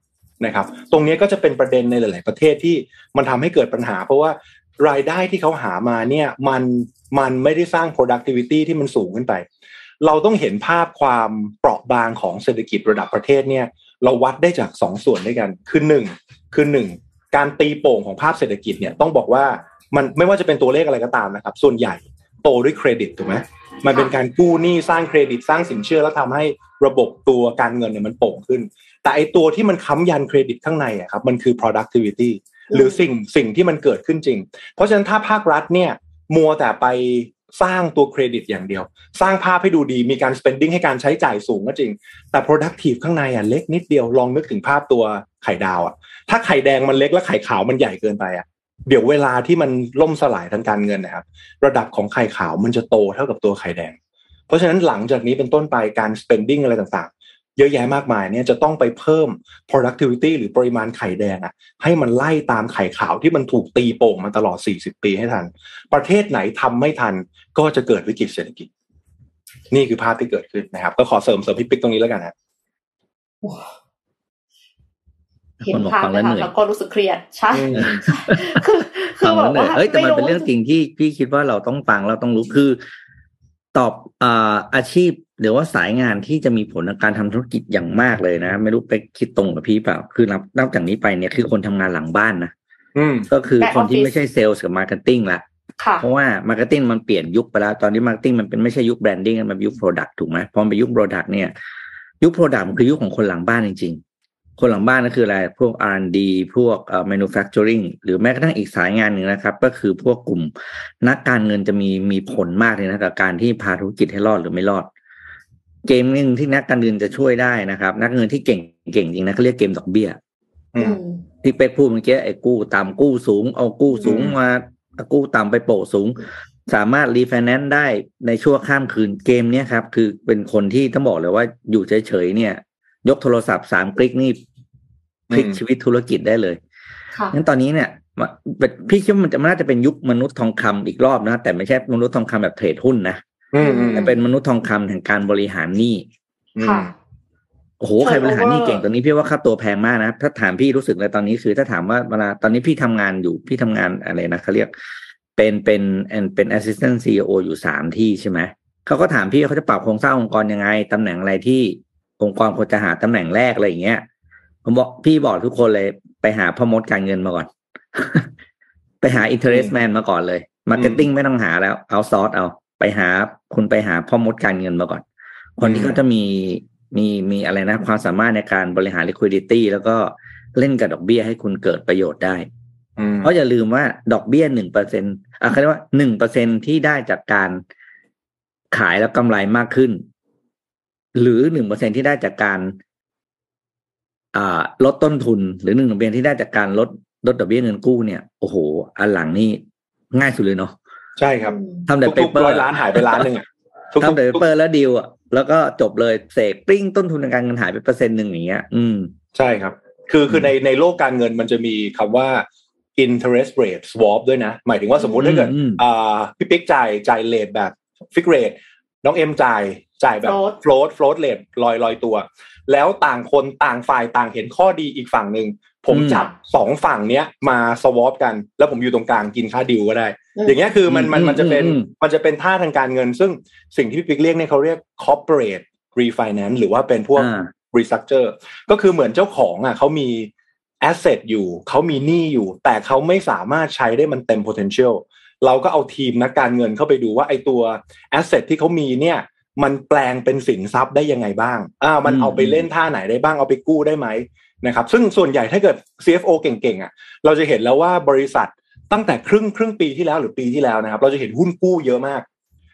นะครับ ตรงนี้ก็จะเป็นประเด็นในหลาย ๆ ประเทศที่มันทำให้เกิดปัญหา เพราะว่า รายได้ที่เขาหามาเนี่ยมันมันไม่ได้สร้าง productivity ที่มันสูงขึ้นไป เราต้องเห็นภาพความเปราะบางของเศรษฐกิจระดับประเทศเนี่ยเราวัดได้จากสองส่วนด้วยกัน คือหนึ่งคือหนึ่งการตีโป่งของภาพเศรษฐกิจเนี่ยต้องบอกว่ามันไม่ว่าจะเป็นตัวเลขอะไรก็ตามนะครับ ส่วนใหญ่โตด้วยเครดิตถูกไหมมันเป็นการกู้หนี้สร้างเครดิตสร้างสินเชื่อแล้วทำให้ระบบตัวการเงินเนี่ยมันโป่งขึ้น แต่ไอตัวที่มันค้ำยันเครดิตข้างในอะครับมันคือ productivity หรือสิ่งสิ่งที่มันเกิดขึ้นจริง เพราะฉะนั้นถ้าภาครัฐเนี่ยมัวแต่ไปสร้างตัวเครดิตอย่างเดียว สร้างภาพให้ดูดีมีการ spending ให้การใช้จ่ายสูงก็จริง แต่ productive ข้างในอะเล็กนิดเดียวลองนึกถึงภาพตัวไข่ดาวอะถ้าไข่แดงมันเล็กแล้วไข่ขาวมันใหญ่เกินไปอะเดี๋ยวเวลาที่มันล่มสลายทางการเงินนะครับ ระดับของไข่ขาวมันจะโตเท่ากับตัวไข่แดง เพราะฉะนั้นหลังจากนี้เป็นต้นไปการ spending อะไรต่างๆ เยอะแยะมากมายเนี่ยจะต้องไปเพิ่ม productivity หรือปริมาณไข่แดงอะให้มันไล่ตามไข่ขาวที่มันถูกตีโป่งมาตลอด 40 ปีให้ทัน ประเทศไหนทำไม่ทันก็จะเกิดวิกฤตเศรษฐกิจ นี่คือภาพที่เกิดขึ้นนะครับ ก็ขอเสริมเสริมพี่ปิ๊กตรงนี้แล้วกันนะเห็นคนบอกภาพฟังเลแล้ยวเหค่ะนื่อยแล้วก็รู้สึกเครียดใช่อืมคือคืฟัองแบแล้วบเหนื่อยว่าเอ้ยแต่มันเป็นเรื่องไจริงที่พี่คิดว่าเราต้องฟังเราต้องรู้คือ ตอบอ่าอาชีพ หรือว่าสายงานที่จะมีผลในการทำธุรกิจอย่างมากเลยนะ ไม่รู้ไปคิดตรงกับพี่เปล่า คือนับนับจากนี้ไปเนี่ยคือคนทำงานหลังบ้านนะอืมก็คือ Back คนที่ office ไม่ใช่เซลล์กับ marketing ละค่ะเพราะว่า marketing มันเปลี่ยนยุคไปแล้ว ตอนนี้ marketing มันเป็นไม่ใช่ยุค branding มันเป็นยุค product ถูกไหมพอมันเป็นยุค product เนี่ย ยุค product มันคือยุคของคนหลังบ้านจริง ๆ คนหลังบ้านนั่นคืออะไร พวก R&D พวกเอ่อ manufacturing หรือแม้กระทั่งอีกสายงานหนึ่งนะครับ ก็คือพวกกลุ่มนักการเงินจะมีมีผลมากเลยนะกับการที่พาธุรกิจให้รอดหรือไม่รอด เกมหนึ่งที่นักการเงินจะช่วยได้นะครับ นักเงินที่เก่งเก่งจริงนะเขาเรียกเกมดอกเบี้ยอืมที่เป็กพูดเมื่อกี้ไอ้กู้ต่ำกู้สูง เอากู้สูงอืมมากู้ต่ำไปโปะสูง สามารถรีไฟแนนซ์ได้ในชั่วข้ามคืนเกมเนี้ยครับ คือเป็นคนที่ต้องบอกเลยว่าอยู่เฉยๆเนี่ย ยกโทรศัพท์สามคลิกนี่พลิกชีวิตธุรกิจได้เลยค่ะงั้นตอนนี้เนี่ยมาพี่คิดว่ามันจะมันน่าจะเป็นยุคมนุษย์ทองคำอีกรอบนะ แต่ไม่ใช่มนุษย์ทองคำแบบเทรดหุ้นนะอืมอืม แต่เป็นมนุษย์ทองคำแห่งการบริหารหนี้ค่ะโอ้โหใครบริหารหนี้เก่งตอนนี้พี่ว่าค่าตัวแพงมากนะถ้าถามพี่รู้สึกเลยตอนนี้คือถ้าถามว่าเวลาตอนนี้พี่ทำงานอยู่พี่ทำงานอะไรนะเขาเรียก เป็นเป็นเป็น assistant CEO อยู่สามที่ใช่ไหมเขาก็ถามพี่เขาจะปรับโครงสร้างองค์กรยังไงตำแหน่งอะไรที่องค์กรควรจะหาตำแหน่งแรกอะไรอย่างเงี้ยผมบอกพี่บอกทุกคนเลยไปหาพ่อมดการเงินมาก่อน ไปหาอินเทอร์เนแมนมาก่อนเลย marketing ไม่ต้องหาแล้วเอาซอสเอา ไปหาคุณไปหาพ่อมดการเงินมาก่อน คนที่เขาจะมีมีมีอะไรนะ ความสามารถในการบริหาร liquidity แล้วก็เล่นกับดอกเบี้ยให้คุณเกิดประโยชน์ได้อืมเพราะอย่าลืมว่าดอกเบี้ยหนึ่งเปอร์เซ็นอะเขาเรียกว่าหนึ่งเปอร์เซ็นที่ได้จากการขายแล้วกำไรมากขึ้น หรือหนึ่งเปอร์เซ็นที่ได้จากการอ่าลดต้นทุน หรือหนึ่งเปอร์เซ็นที่ได้จากการลดลดดอกเบี้ยเงินกู้เนี่ย โอ้โห อันหลังนี่ง่ายสุดเลยเนาะ ใช่ครับทำแต่เปทุกเปอๆร้อร์ยล้านหายไปล้านหนึ่งอะทุกๆทำแต่เปเปอร์แล้วดีลอะแล้วก็จบเลยเสกปริ้งต้นทุนทางการเงินหายไปเปอร์เซ็นต์หนึ่งอย่างเงี้ย อืมใช่ครับ คือคือในในโลกการเงินมันจะมีคำว่า interest rate swap ด้วยนะ หมายถึงว่าสมมุติถ้าเกิดอืมอ่าพี่ปิ๊กจ่ายจ่ายเลทแบบ fix rate น้องเอ็มจ่ายจ่ายแบบ Float float float rate ลอยลอยตัว แล้วต่างคนต่างฝ่ายต่างเห็นข้อดีอีกฝั่งหนึ่งผมอืมจับสองฝั่งเนี้ยมา swap กัน แล้วผมอยู่ตรงกลางกินค่าดิวก็ได้ อืมอย่างเงี้ยคือมันมันอืมมันจะเป็นอืมมันจะเป็นท่าทางการเงิน ซึ่งสิ่งที่พี่ปิ๊กเรียกเนี่ยเขาเรียก corporate refinance หรือว่าเป็นพวกอ่า restructure ก็คือเหมือนเจ้าของอะเขามี asset อยู่เขามีหนี้อยู่ แต่เขาไม่สามารถใช้ได้มันเต็ม potential เราก็เอาทีมนักการเงินเข้าไปดูว่าไอ้ตัว asset ที่เขามีเนี่ยมันแปลงเป็นสินทรัพย์ได้ยังไงบ้าง อ่า มันอืมเอาไปเล่นท่าไหนได้บ้าง เอาไปกู้ได้ไหมนะครับ ซึ่งส่วนใหญ่ถ้าเกิด CFO เก่งๆอะ เราจะเห็นแล้วว่าบริษัท ตั้งแต่ครึ่งครึ่งปีที่แล้วหรือปีที่แล้วนะครับ เราจะเห็นหุ้นกู้เยอะมาก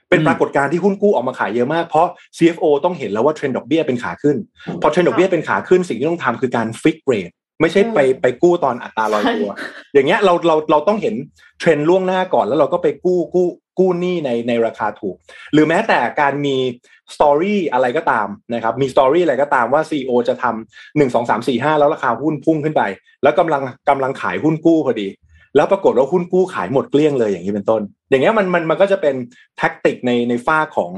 เป็นอืมปรากฏการณ์ที่หุ้นกู้ออกมาขายเยอะมากเพราะ CFO ต้องเห็นแล้วว่าเทรนด์ดอกเบี้ยเป็นขาขึ้น พอเทรนด์ดอกเบี้ยเป็นขาขึ้นสิ่งที่ต้องทำคือการ fix rate ไม่ใช่ไปอืมไปกู้ตอนอัตราลอยตัว อย่างเงี้ยเราเราเราต้องเห็นเทรนด์ล่วงหน้าก่อนแล้วเราก็ไปกู้กู้กู้หนี้ในในราคาถูก หรือแม้แต่การมีstory อะไรก็ตามนะครับ มี story อะไรก็ตามว่า CEO จะทำหนึ่งสองสามสี่ห้าแล้วราคาหุ้นพุ่งขึ้นไป แล้วกำลังกำลังขายหุ้นกู้พอดี แล้วปรากฏว่าหุ้นกู้ขายหมดเกลี้ยงเลยอย่างนี้เป็นต้น อย่างเงี้ยมันมันมันก็จะเป็น tactic ในในฝั่งของ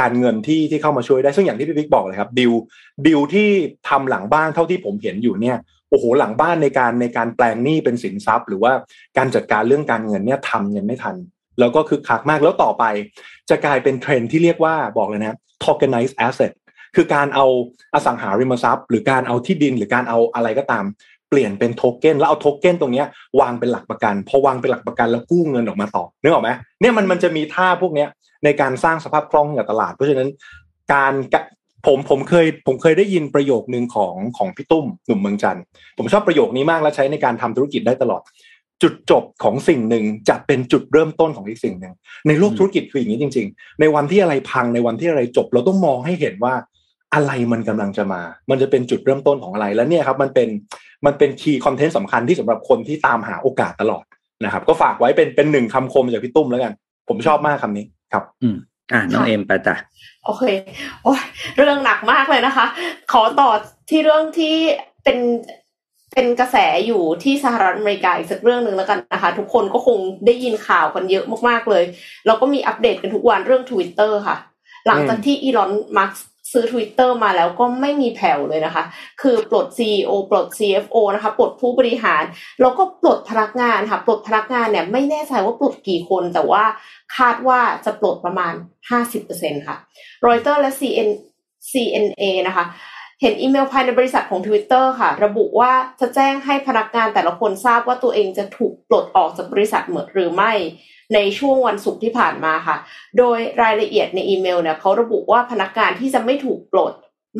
การเงินที่ที่เข้ามาช่วยได้ซึ่งอย่างที่พี่บิ๊กบอกเลยครับดิวดิวที่ทำหลังบ้านเท่าที่ผมเห็นอยู่เนี่ยโอ้โหหลังบ้านในการในการแปลงหนี้เป็นสินทรัพย์ หรือว่าการจัดการเรื่องการเงินเนี่ยทำยังไม่ทัน แล้วก็คึกคักมากแล้วต่อไป จะกลายเป็นเทรนด์ที่เรียกว่าบอกเลยนะ tokenized asset คือการเอาอสังหาริมทรัพย์ หรือการเอาที่ดินหรือการเอาอะไรก็ตาม เปลี่ยนเป็นโทเก้นแล้วเอาโทเก้นตรงเนี้ยวางเป็นหลักประกันพอวางเป็นหลักประกันแล้วกู้เงินออกมาต่อนึกออกไหมเนี่ยมันมันจะมีท่าพวกเนี้ยในการสร้างสภาพคล่องให้กับตลาด เพราะฉะนั้นการผมผมเคยผมเคยได้ยินประโยคนึงของของพี่ตุ้มหนุ่มเมืองจันทร์ผมชอบประโยคนี้มากและใช้ในการทำธุรกิจได้ตลอด จุดจบของสิ่งหนึ่งจะเป็นจุดเริ่มต้นของอีกสิ่งหนึ่งในโลกธุรกิจคืออย่างนี้จริง ๆ ในวันที่อะไรพังในวันที่อะไรจบ เราต้องมองให้เห็นว่า อะไรมันกำลังจะมา มันจะเป็นจุดเริ่มต้นของอะไร แล้วเนี่ยครับมันเป็นมันเป็นคีย์คอนเทนต์สำคัญที่สำหรับคนที่ตามหาโอกาสตลอดนะครับ ก็ฝากไว้เป็นเป็นหนึ่งคำคมจากพี่ตุ้มแล้วกัน ผมชอบมากคำนี้ครับ อืมอะน้องเอ็มไปจ้ะโอเคโอ้ยเรื่องหนักมากเลยนะคะ ขอต่อที่เรื่องที่เป็นเป็นกระแสอยู่ที่สหรัฐอเมริกาอีกสักเรื่องหนึ่งแล้วกันนะคะ ทุกคนก็คงได้ยินข่าวกันเยอะมากๆเลย เราก็มีอัปเดตกันทุกวันเรื่อง Twitter ค่ะ หลังจากที่อีลอนมัส ซื้อ Twitter มาแล้วก็ไม่มีแผ่วเลยนะคะ คือปลด CEO ปลด CFO นะคะ ปลดผู้บริหาร แล้วก็ปลดพนักงานค่ะ ปลดพนักงานเนี่ยไม่แน่ใจว่าปลดกี่คน แต่ว่าคาดว่าจะปลดประมาณ 50%ค่ะรอยเตอร์และ CN CNA นะคะเห็นอีเมลภายในบริษัทของ Twitter ค่ะ ระบุว่าจะแจ้งให้พนักงานแต่ละคนทราบว่าตัวเองจะถูกปลดออกจากบริษัทเหมือนหรือไม่ในช่วงวันศุกร์ที่ผ่านมาค่ะ โดยรายละเอียดในอีเมลเนี่ยเขาระบุว่าพนักงานที่จะไม่ถูกปลด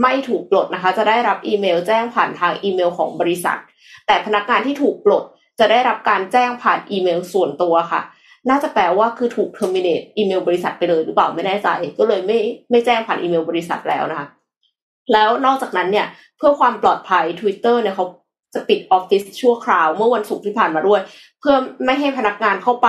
ไม่ถูกปลดนะคะ จะได้รับอีเมลแจ้งผ่านทางอีเมลของบริษัท แต่พนักงานที่ถูกปลดจะได้รับการแจ้งผ่านอีเมลส่วนตัวค่ะ น่าจะแปลว่าคือถูก terminate อีเมลบริษัทไปเลยหรือเปล่าไม่แน่ใจ ก็เลยไม่ไม่แจ้งผ่านอีเมลบริษัทแล้วนะคะแล้วนอกจากนั้นเนี่ยเพื่อความปลอดภัย Twitter เนี่ยเขา จะปิดออฟฟิศชั่วคราวเมื่อวันศุกร์ที่ผ่านมาด้วย เพื่อไม่ให้พนักงานเข้าไป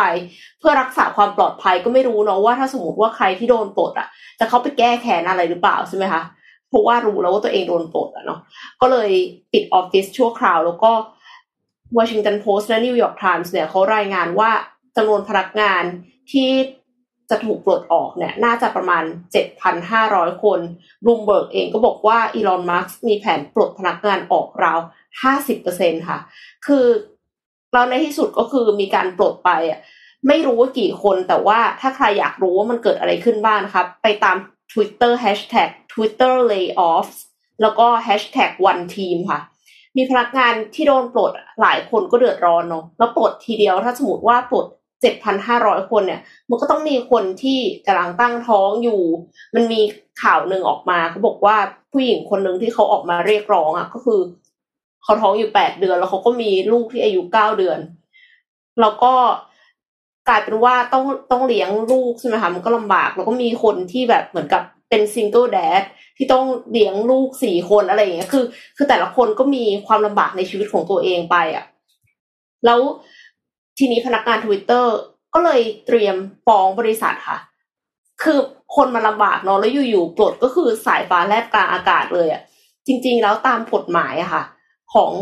เพื่อรักษาความปลอดภัยก็ไม่รู้เนาะว่าถ้าสมมติว่าใครที่โดนปลดอะ จะเข้าไปแก้แค้นอะไรหรือเปล่าใช่ไหมคะเพราะว่ารู้แล้วว่าตัวเองโดนปลดอะเนาะก็เลยปิดออฟฟิศชั่วคราว แล้วก็ Washington Post และ New York Times เนี่ยเขารายงานว่าจำนวนพนักงานที่จะถูกปลดออกเนี่ยน่าจะประมาณ 7,500 คนบลูมเบิร์กเองก็บอกว่าอีลอนมัสก์มีแผนปลดพนักงานออกราว 50%ค่ะ คือเราในที่สุดก็คือมีการปลดไปอะไม่รู้ว่ากี่คนแต่ว่าถ้าใครอยากรู้ว่ามันเกิดอะไรขึ้นบ้างนะคะไปตาม Twitter hashtag Twitter layoffs แล้วก็แฮชแท็กวันทีมค่ะ มีพนักงานที่โดนปลดหลายคนก็เดือดร้อนเนาะแล้วปลดทีเดียวถ้าสมมติว่าปลดเจ็ดพันห้าร้อยคนเนี่ย มันก็ต้องมีคนที่กำลังตั้งท้องอยู่ มันมีข่าวหนึ่งออกมาเขาบอกว่าผู้หญิงคนหนึ่งที่เขาออกมาเรียกร้องอะก็คือ เขาท้องอยู่แปดเดือน แล้วเขาก็มีลูกที่อายุเก้าเดือน แล้วก็กลายเป็นว่าต้องต้องเลี้ยงลูกใช่ไหมคะมันก็ลำบาก แล้วก็มีคนที่แบบเหมือนกับเป็น single dad ที่ต้องเลี้ยงลูกสี่คนอะไรอย่างเงี้ยคือ คือแต่ละคนก็มีความลำบากในชีวิตของตัวเองไปอะ แล้วทีนี้พนักงานทวิตเตอร์ก็เลยเตรียมฟ้องบริษัทค่ะ คือคนมันลำบากเนาะแล้วอยู่ๆปลดก็คือสายฟ้าแลบกลางอากาศเลยอะจริง ๆ แล้วตามกฎหมายอะค่ะ ของ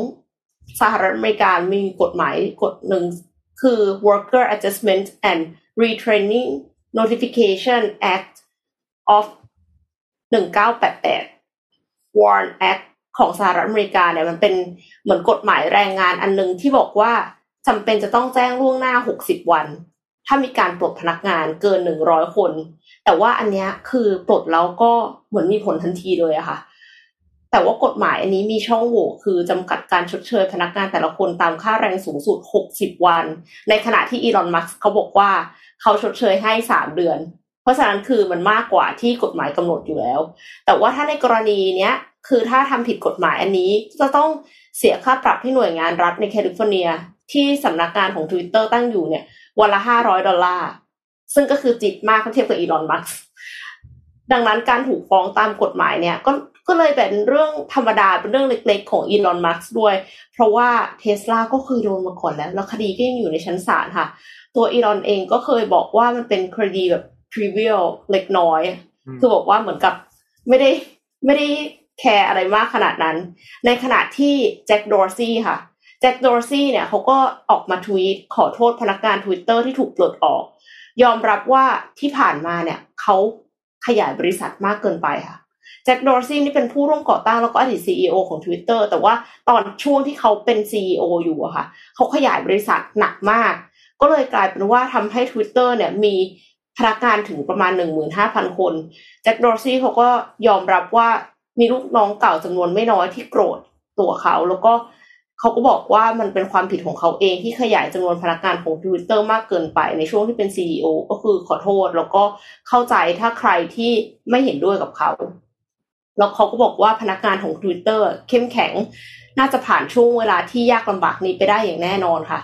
สหรัฐอเมริกามีกฎหมายกฎหนึ่งคือ Worker Adjustment and Retraining Notification Act of 1988 Warren Act ของสหรัฐอเมริกาเนี่ยมันเป็นเหมือนกฎหมายแรงงานอันนึงที่บอกว่าจำเป็นจะต้องแจ้งล่วงหน้า 60 วัน ถ้ามีการปลดพนักงานเกิน 100 คน แต่ว่าอันนี้คือปลดแล้วก็เหมือนมีผลทันทีเลยอะค่ะ แต่ว่ากฎหมายอันนี้มีช่องโหว่คือจำกัดการชดเชยพนักงานแต่ละคนตามค่าแรงสูงสุด 60 วัน ในขณะที่อีลอน มัสก์เขาบอกว่าเขาชดเชยให้ 3 เดือน เพราะฉะนั้นคือมันมากกว่าที่กฎหมายกำหนดอยู่แล้ว แต่ว่าถ้าในกรณีเนี้ยคือถ้าทำผิดกฎหมายอันนี้จะต้องเสียค่าปรับให้หน่วยงานรัฐในแคลิฟอร์เนีย ที่สำนักงานของ Twitter ตั้งอยู่เนี่ยวันละห้าร้อยดอลลาร์ ซึ่งก็คือจิตมากเทียบกับอีลอน มัสดังนั้นการถูกฟ้องตามกฎหมายเนี่ยก็ ก็เลยเป็นเรื่องธรรมดาเป็นเรื่องเล็กๆ ของอีลอนมัสด้วย เพราะว่าเทสลาก็เคยโดนมาก่อนแล้ว แล้วคดีก็ยังอยู่ในชั้นศาลค่ะ ตัวอีลอนเองก็เคยบอกว่ามันเป็นคดีแบบ trivial เล็กน้อย คือบอกว่าเหมือนกับไม่ได้ไม่ได้แคร์อะไรมากขนาดนั้น ในขณะที่แจ็คดอร์ซี่ค่ะแจ็คดอร์ซี่เนี่ยเขาก็ออกมาทวีตขอโทษพนักงาน Twitter ที่ถูกปลดออก ยอมรับว่าที่ผ่านมาเนี่ยเขาขยายบริษัทมากเกินไปค่ะ แจ็คดอร์ซี่นี่เป็นผู้ร่วมก่อตั้งแล้วก็อดีต CEO ของ Twitter แต่ว่าตอนช่วงที่เขาเป็น CEO อยู่อะค่ะเขาขยายบริษัทหนักมาก ก็เลยกลายเป็นว่าทำให้ Twitter เนี่ยมีพนักงานถึงประมาณ 15,000 คนแจ็คดอร์ซี่เขาก็ยอมรับว่ามีลูกน้องเก่าจำนวนไม่น้อยที่โกรธตัวเขาแล้วก็เขาก็บอกว่ามันเป็นความผิดของเขาเองที่ขยายจำนวนพนักงานของ Twitter มากเกินไปในช่วงที่เป็น CEO ก็คือขอโทษ แล้วก็เข้าใจถ้าใครที่ไม่เห็นด้วยกับเขา แล้วเขาก็บอกว่าพนักงานของ Twitter เข้มแข็ง น่าจะผ่านช่วงเวลาที่ยากลำบากนี้ไปได้อย่างแน่นอนค่ะ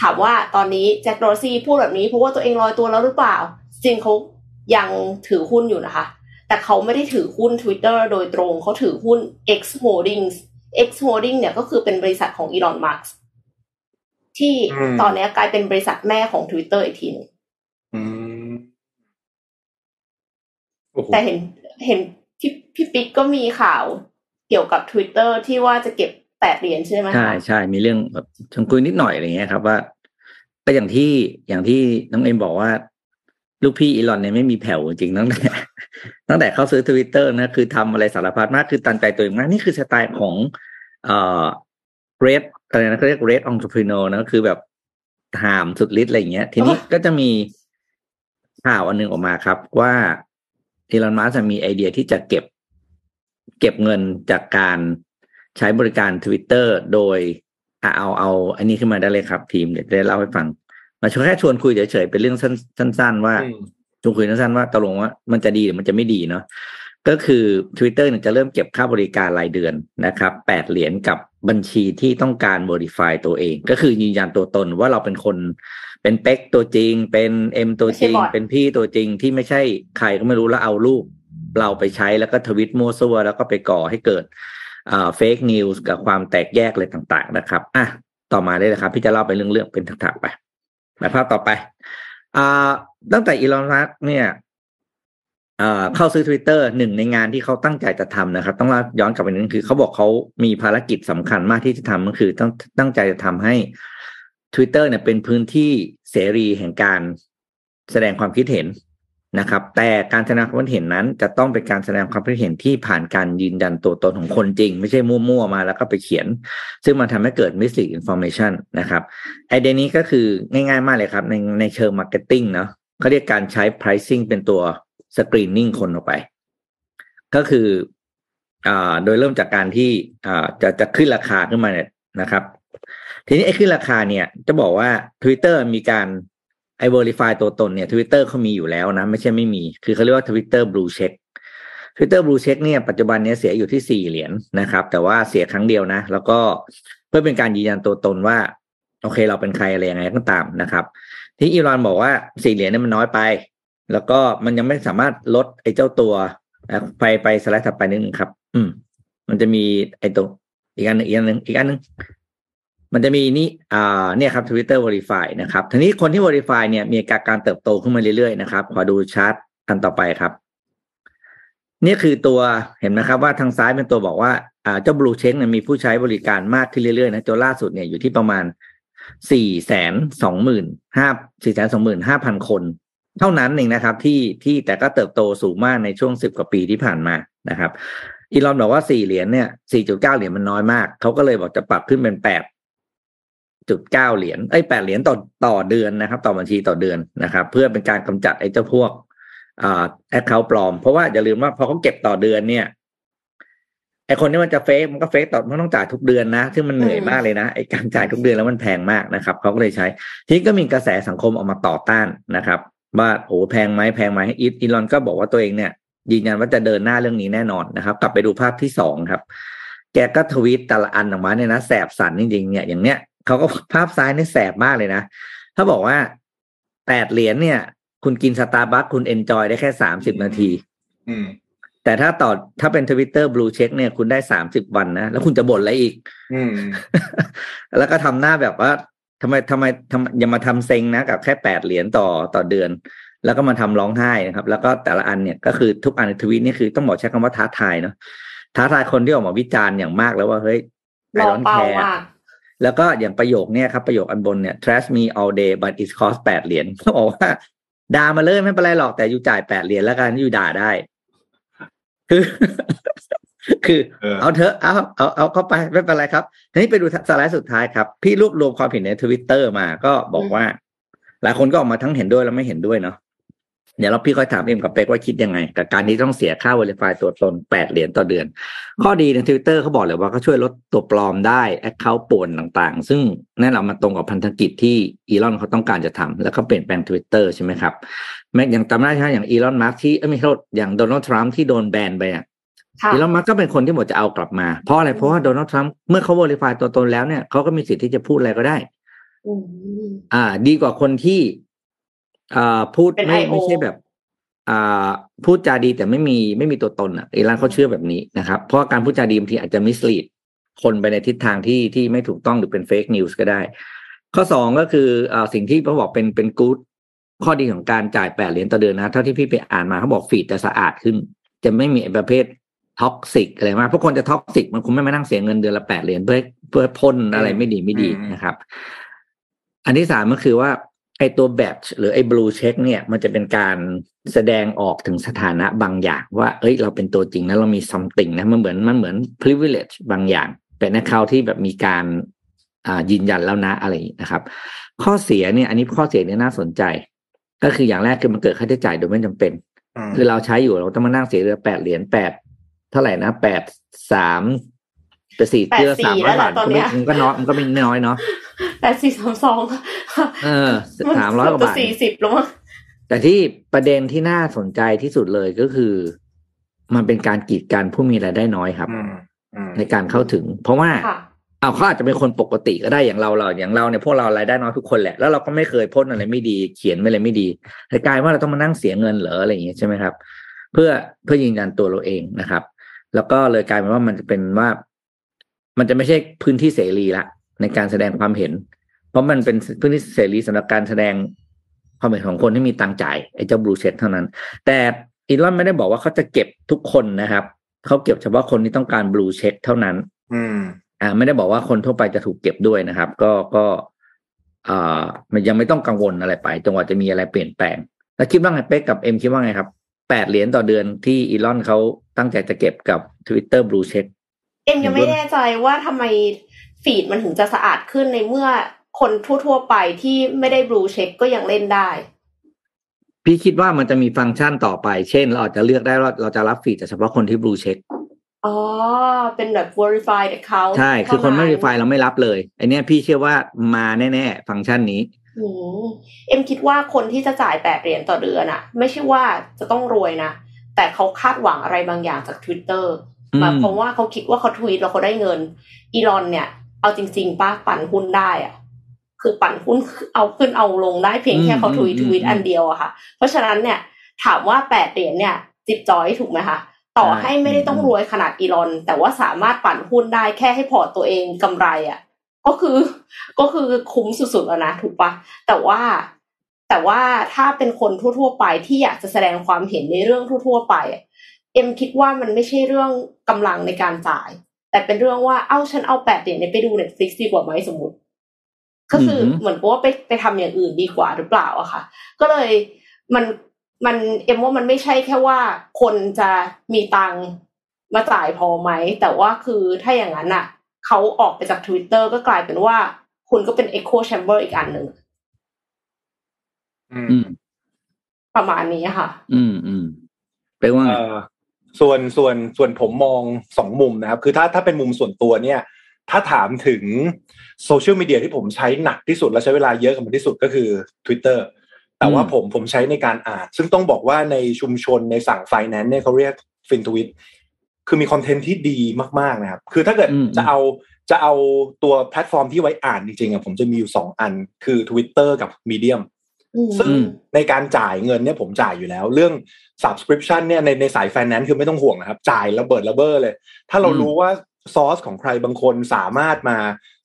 ถามว่าตอนนี้แจ็คโรซี่พูดแบบนี้เพราะว่าตัวเองลอยตัวแล้วหรือเปล่า จริงเขายังถือหุ้นอยู่นะคะ แต่เขาไม่ได้ถือหุ้น Twitter โดยตรงเขาถือหุ้น X Holdings X Holdings เนี่ยก็คือเป็นบริษัทของอีลอนมัสที่ตอนนี้กลายเป็นบริษัทแม่ของ Twitter อีกทีนึงแต่เห็นเห็น พี่พี่ปิ๊กก็มีข่าวเกี่ยวกับ Twitter ที่ว่าจะเก็บแปดเหรียญใช่ไหมใช่ใช่มีเรื่องแบบชงคุยนิดหน่อยอะไรเงี้ยครับว่าก็อย่างที่อย่างที่น้องเอ็มบอกว่า ลูกพี่อีลอนเนี่ยไม่มีแผ่วจริงตั้งแต่ตั้งแต่เขาซื้อทวิตเตอร์นะคือทำอะไรสารพัดมากคือตันใจตัวเองมากนี่คือสไตล์ของเอ่อเรดอะไรนะเขาเรียกเรดองค์พรีโนนะคือแบบหามสุดฤทธิ์อะไรเงี้ย ทีนี้ก็จะมีข่าวอันนึงออกมาครับ ว่า อีลอนมัสมีไอเดียที่จะเก็บ เก็บเงินจากการใช้บริการทวิตเตอร์โดยเอาเอา อันนี้ขึ้นมาได้เลยครับ ทีมเดี๋ยวจะเล่าให้ฟัง มาชวนแค่ชวนคุยเฉยๆเป็นเรื่องสั้น ๆ ว่าชวนคุยสั้นๆว่าตกลงว่ามันจะดีหรือมันจะไม่ดีเนาะก็คือ Twitter เนี่ยจะเริ่มเก็บค่าบริการรายเดือนนะครับแปดเหรียญกับบัญชีที่ต้องการ verify ตัวเอง ก็คือยืนยันตัวตนว่าเราเป็นคน เป็นเป็กตัวจริง เป็นเอ็มตัวจริง เป็นพี่ตัวจริงที่ไม่ใช่ใครก็ไม่รู้แล้วเอารูป เราไปใช้แล้วก็ทวิตมั่วซั่วแล้วก็ไปก่อให้เกิดอ่าเฟกนิวส์กับความแตกแยกอะไรต่างๆนะครับอะต่อมาได้เลยครับ พี่จะเล่าไปเรื่องๆเป็นถักๆไปมาภาพต่อไปอ่าตั้งแต่อีลอนมัสเนี่ยเข้าซื้อ Twitter หนึ่งในงานที่เขาตั้งใจจะทำนะครับ ต้องย้อนกลับไปนึงคือเขาบอกเขามีภารกิจสำคัญมากที่จะทำก็คือ ต้องตั้งใจจะทำให้ Twitter เนี่ยเป็นพื้นที่เสรีแห่งการแสดงความคิดเห็นนะครับ แต่การแสดงความคิดเห็นนั้น จะต้องเป็นการแสดงความคิดเห็นที่ผ่านการยืนยันตัวตนของคนจริง ไม่ใช่มั่วๆมาแล้วก็ไปเขียน ซึ่งมันทำให้เกิด mislead information นะครับไอเดียนี้ก็คือง่ายๆมากเลยครับ ในในเชิง marketing เนาะเขาเรียกการใช้ pricing เป็นตัวสกรีนนิ่งคนออกไป ก็คืออ่าโดยเริ่มจากการที่อ่าจะจะขึ้นราคาขึ้นมาเนี่ยนะครับ ทีนี้ไอ้ขึ้นราคาเนี่ย จะบอกว่า Twitter มีการไอ verify ตัวตนเนี่ย Twitter เขามีอยู่แล้วนะ ไม่ใช่ไม่มี คือเขาเรียกว่า Twitter Blue Check Twitter Blue Check เนี่ยปัจจุบันเนี้ยเสียอยู่ที่สี่เหรียญนะครับ แต่ว่าเสียครั้งเดียวนะ แล้วก็เพื่อเป็นการยืนยันตัวตนว่า โอเคเราเป็นใครอะไรยังไงก็ตามนะครับ ที่อีลอนบอกว่าสี่เหรียญเนี่ยมันน้อยไป แล้วก็มันยังไม่สามารถลดไอ้เจ้าตัวไปไปสไลด์ถัดไปนิดนึงครับ อืม มันจะมีไอ้ตัวอีกอันหนึ่งอีกอันหนึ่งอีกอันหนึ่ง มันจะมีนี่อ่าเนี่ยครับ Twitter Verify นะครับทีนี้คนที่ Verify เนี่ยมีการการเติบโตขึ้นมาเรื่อยๆนะครับ ขอดูชาร์ตอันต่อไปครับ นี่คือตัวเห็นไหมครับ ว่าทางซ้ายเป็นตัวบอกว่าอ่าเจ้า Blue Check เนี่ยมีผู้ใช้บริการมากขึ้นเรื่อยๆนะจนล่าสุดเนี่ยอยู่ที่ประมาณสี่แสนสองหมื่นห้าสี่แสนสองหมื่นห้าพันคน เท่านั้นเองนะครับ ที่ที่แต่ก็เติบโตสูงมากในช่วงสิบกว่าปีที่ผ่านมานะครับอีลอนบอกว่าสี่เหรียญเนี่ยสี่จุดเก้าเหรียญมันน้อยมาก เขาก็เลยบอกจะปรับขึ้นเป็นแปด จุดเก้าเหรียญไอ้แปดเหรียญต่อต่อเดือนนะครับ ต่อบัญชีต่อเดือนนะครับ เพื่อเป็นการกำจัดไอ้เจ้าพวกอ่าแอคเคาท์ปลอม เพราะว่าอย่าลืมว่าพอเขาเก็บต่อเดือนเนี่ยไอ้คนที่มันจะเฟกมันก็เฟกต่อมันต้องจ่ายทุกเดือนนะซึ่งมันเหนื่อยมากเลยนะไอ้การจ่ายทุกเดือนแล้วมันแพงมากนะครับเขาก็เลยใช้ ทีนี้ก็มีกระแสสังคมออกมาต่อต้านนะครับ ว่าโอ้แพงไหมแพงไหมอีอีลอนก็บอกว่าตัวเองเนี่ยยืนยันว่าจะเดินหน้าเรื่องนี้แน่นอนนะครับ กลับไปดูภาพที่สองครับ แกก็ทวีตแต่ละอันออกมาเนี่ยนะแสบสันจริงๆเนี่ยอย่างเนี้ย เขาก็ภาพซ้ายนี่แสบมากเลยนะ ถ้าบอกว่าแปดเหรียญเนี่ย คุณกินสตาร์บัคคุณ enjoy ได้แค่สามสิบนาทีอืมแต่ถ้าต่อถ้าเป็น Twitter Blue Check เนี่ยคุณได้สามสิบวันนะ แล้วคุณจะบ่นอะไรอีกอืมแล้วก็ทำหน้าแบบว่าทำไมทำไมทำอย่ามาทำเซ็งนะกับแค่แปดเหรียญต่อต่อเดือน แล้วก็มาทำร้องไห้นะครับ แล้วก็แต่ละอันเนี่ยก็คือทุกอันในทวิตนี่คือต้องบอกใช้คำว่าท้าทายเนาะท้าทายคนที่ออกมาวิจารณ์อย่างมากแล้วว่าเฮ้ยรอ don't เป้า care มาก แล้วก็อย่างประโยคเนี่ยครับประโยคอันบนเนี่ย trash me all day but it cost แปดเหรียญเขาบอกว่าด่ามาเลยไม่เป็นไรหรอกแต่อยู่จ่ายแปดเหรียญแล้วกันอยู่ด่าได้ คือ คือเออเอาเถอะเอาเอาเอาเข้าไปไม่เป็นไรครับทีนี้ไปดูสไลด์สุดท้ายครับ พี่รวบรวมความเห็นในทวิตเตอร์มาก็บอกว่า หลายคนก็ออกมาทั้งเห็นด้วยและไม่เห็นด้วยเนาะ เดี๋ยวเราพี่ค่อยถามเอ็มกับเป๊กว่าคิดยังไง กับการที่ต้องเสียค่า Verify ตัวตนแปดเหรียญต่อเดือน ข้อดีในทวิตเตอร์เขาบอกเลยว่าเขาช่วยลดตัวปลอมได้ account ป่วนต่างๆ ซึ่งแน่นอนมันตรงกับพันธกิจที่อีลอนเขาต้องการจะทำแล้วก็เปลี่ยนแปลงทวิตเตอร์ใช่ไหมครับแม้อย่างจำได้ใช่ไหมอย่างอีลอนมัสก์ที่เอ้ยไม่ใช่โทษอย่างโดนัลด์ทรัมป์ที่โดนแบนไปอะค่ะอีลอนมัสก์ก็เป็นคนที่หมดจะเอากลับมา เพราะอะไรเพราะว่าโดนัลด์ทรัมป์เมื่อเขา verify ตัวตนแล้วเนี่ยเขาก็มีสิทธิ์ที่จะพูดอะไรก็ได้อืมอ่า ดีกว่าคนที่ อ่าพูดเป็นไม่ IO ไม่ใช่แบบ อ่า พูดจาดีแต่ไม่มีไม่มีตัวตนอะอีลอนเขาเชื่อแบบนี้นะครับ เพราะว่าการพูดจาดีบางทีอาจจะ mislead คนไปในทิศทางที่ที่ไม่ถูกต้องหรือเป็น fake news ก็ได้ ข้อสองก็คืออ่าสิ่งที่เขาบอกเป็นเป็น good ข้อดีของการจ่ายแปดเหรียญต่อเดือนนะเท่าที่พี่ไปอ่านมาเขาบอก feed จะสะอาดขึ้น จะไม่มีไอ้ประเภท toxic อะไรมากเพราะคนจะ toxic มันคงไม่มานั่งเสียเงินเดือนละแปดเหรียญเพื่อเพื่อพ่นอะไรไม่ดีไม่ดีอืมนะครับ อันที่สามก็คือว่า ไอ้ตัวแบตหรือไอ้บลูเช็คเนี่ยมันจะเป็นการแสดงออกถึงสถานะบางอย่าง ว่า เอ้ย เราเป็นตัวจริงนะเรามี something นะมันเหมือนมันเหมือน privilege บางอย่างเป็นนักข่าวที่แบบมีการอ่ายืนยันแล้วนะอะไรอย่างนี้นะครับ ข้อเสียเนี่ย อันนี้ข้อเสียเนี่ยน่าสนใจ ก็คืออย่างแรกคือมันเกิดค่าใช้จ่ายโดยไม่จำเป็นอืมคือเราใช้อยู่เราต้องมานั่งเสียเรือแปดเหรียญแปดเท่าไหร่นะแปดสาม แปดสี่เจือสามร้อยบาทก็ไม่มันก็น้อยมันก็ไม่น้อยเนาะแปดสี่สามสองเออสามร้อยกว่าบาทสี่สิบแล้วมั้งแต่ที่ประเด็นที่น่าสนใจที่สุดเลยก็คือ มันเป็นการกีดกันผู้มีรายได้น้อยครับอืมอืมในการเข้าถึง เพราะว่าค่ะเอาเขาอาจจะเป็นคนปกติก็ได้อย่างเราเราอย่างเราเนี่ยพวกเรารายได้น้อยทุกคนแหละแล้วเราก็ไม่เคยพ่นอะไรไม่ดีเขียนอะไรไม่ดีแต่กลายว่าเราต้องมานั่งเสียเงินเหรออะไรอย่างเงี้ยใช่ไหมครับ เพื่อเพื่อยืนยันตัวเราเองนะครับ แล้วก็เลยกลายเป็นว่ามันจะเป็นว่า มันจะไม่ใช่พื้นที่เสรีละในการแสดงความเห็น เพราะมันเป็นพื้นที่เสรีสำหรับการแสดงความเห็นของคนที่มีตังค์จ่ายไอ้เจ้าบลูเช็คเท่านั้น แต่อีลอนไม่ได้บอกว่าเขาจะเก็บทุกคนนะครับเขาเก็บเฉพาะคนที่ต้องการบลูเช็คเท่านั้น อืม อ่า ไม่ได้บอกว่าคนทั่วไปจะถูกเก็บด้วยนะครับ ก็ก็อ่ามันยังไม่ต้องกังวลอะไรไปจนกว่าจะมีอะไรเปลี่ยนแปลง แล้วคิดว่าไงเป๊กกับเอ็มคิดว่าไงครับแปดเหรียญต่อเดือนที่อีลอนเขาตั้งใจจะเก็บกับ Twitter Blue Check เอ็มยังไม่แน่ใจว่าทำไม feed มันถึงจะสะอาดขึ้นในเมื่อคนทั่ว ๆ ไปที่ไม่ได้ Blue Check ก็ยังเล่นได้ พี่คิดว่ามันจะมีฟังก์ชันต่อไป เช่น เราอาจจะเลือกได้ว่าเราจะรับ feed แต่เฉพาะคนที่ Blue Check อ๋อ เป็นแบบ verified account ใช่ คือคนไม่ verify เราไม่รับเลยไอเนี้ยพี่เชื่อว่ามาแน่ๆ ฟังก์ชันนี้อืมเอ็มคิดว่าคนที่จะจ่ายแปดเหรียญต่อเดือนอะไม่ใช่ว่าจะต้องรวยนะ แต่เขาคาดหวังอะไรบางอย่างจาก Twitter อืมหมายความว่าเขาคิดว่าเขาทวีตแล้วเขาได้เงิน อีลอนเนี่ย เอาจริง ๆป้าปั่นหุ้นได้อะคือปั่นหุ้นเอาขึ้นเอาลงได้เพียงแค่เขาทวีตทวีตอันเดียวอะค่ะ เพราะฉะนั้นเนี่ย ถามว่าแปดเหรียญเนี่ยจิ๊บจ๊อยถูกไหมคะต่อให้ไม่ได้ต้องรวยขนาดอีลอน แต่ว่าสามารถปั่นหุ้นได้แค่ให้พอร์ตตัวเองกำไรอะก็คือก็คือคุ้มสุดๆแล้วนะถูกปะแต่ว่าแต่ว่าถ้าเป็นคนทั่ว ๆ ไปที่อยากจะแสดงความเห็นในเรื่องทั่ว ๆ ไปอะ เอ็มคิดว่ามันไม่ใช่เรื่องกำลังในการจ่าย แต่เป็นเรื่องว่าเอ้าฉันเอาแปดเหรียญเนี่ยไปดูเน็ตฟลิกดีกว่าไหมสมมติ ก็คืออหือเหมือนกับว่าไปไปทำอย่างอื่นดีกว่าหรือเปล่าอะค่ะ ก็เลยมันมันเอ็มว่ามันไม่ใช่แค่ว่าคนจะมีตังค์มาจ่ายพอไหม แต่ว่าคือถ้าอย่างนั้นอะเขาออกไปจาก Twitter ก็กลายเป็นว่า คุณก็เป็น Echo Chamber อีกอันหนึ่งอืมอืมประมาณนี้ค่ะ อืมอืมแปลว่าไงเอ่อ ส่วนส่วนส่วนผมมองสองมุมนะครับ คือถ้าถ้าเป็นมุมส่วนตัวเนี่ย ถ้าถามถึงโซเชียลมีเดียที่ผมใช้หนักที่สุด และใช้เวลาเยอะกับมันที่สุดก็คือ Twitter แต่ว่าอืมผมผมใช้ในการอ่าน ซึ่งต้องบอกว่าในชุมชนในสั่งไฟแนนซ์เนี่ยเขาเรียกFinTwit คือมีคอนเทนต์ที่ดีมาก ๆ นะครับ คือถ้าเกิดอืมจะเอาจะเอาตัวแพลตฟอร์มที่ไว้อ่านจริงๆอะผมจะมีอยู่สองอัน คือ Twitter กับ Medium อืม ซึ่งในการจ่ายเงินเนี่ยผมจ่ายอยู่แล้ว เรื่อง subscription เนี่ยในในสาย finance คือไม่ต้องห่วงนะครับ จ่ายระเบิดระเบ้อเลย ถ้าเราอืมรู้ว่าซอสของใครบางคนสามารถมา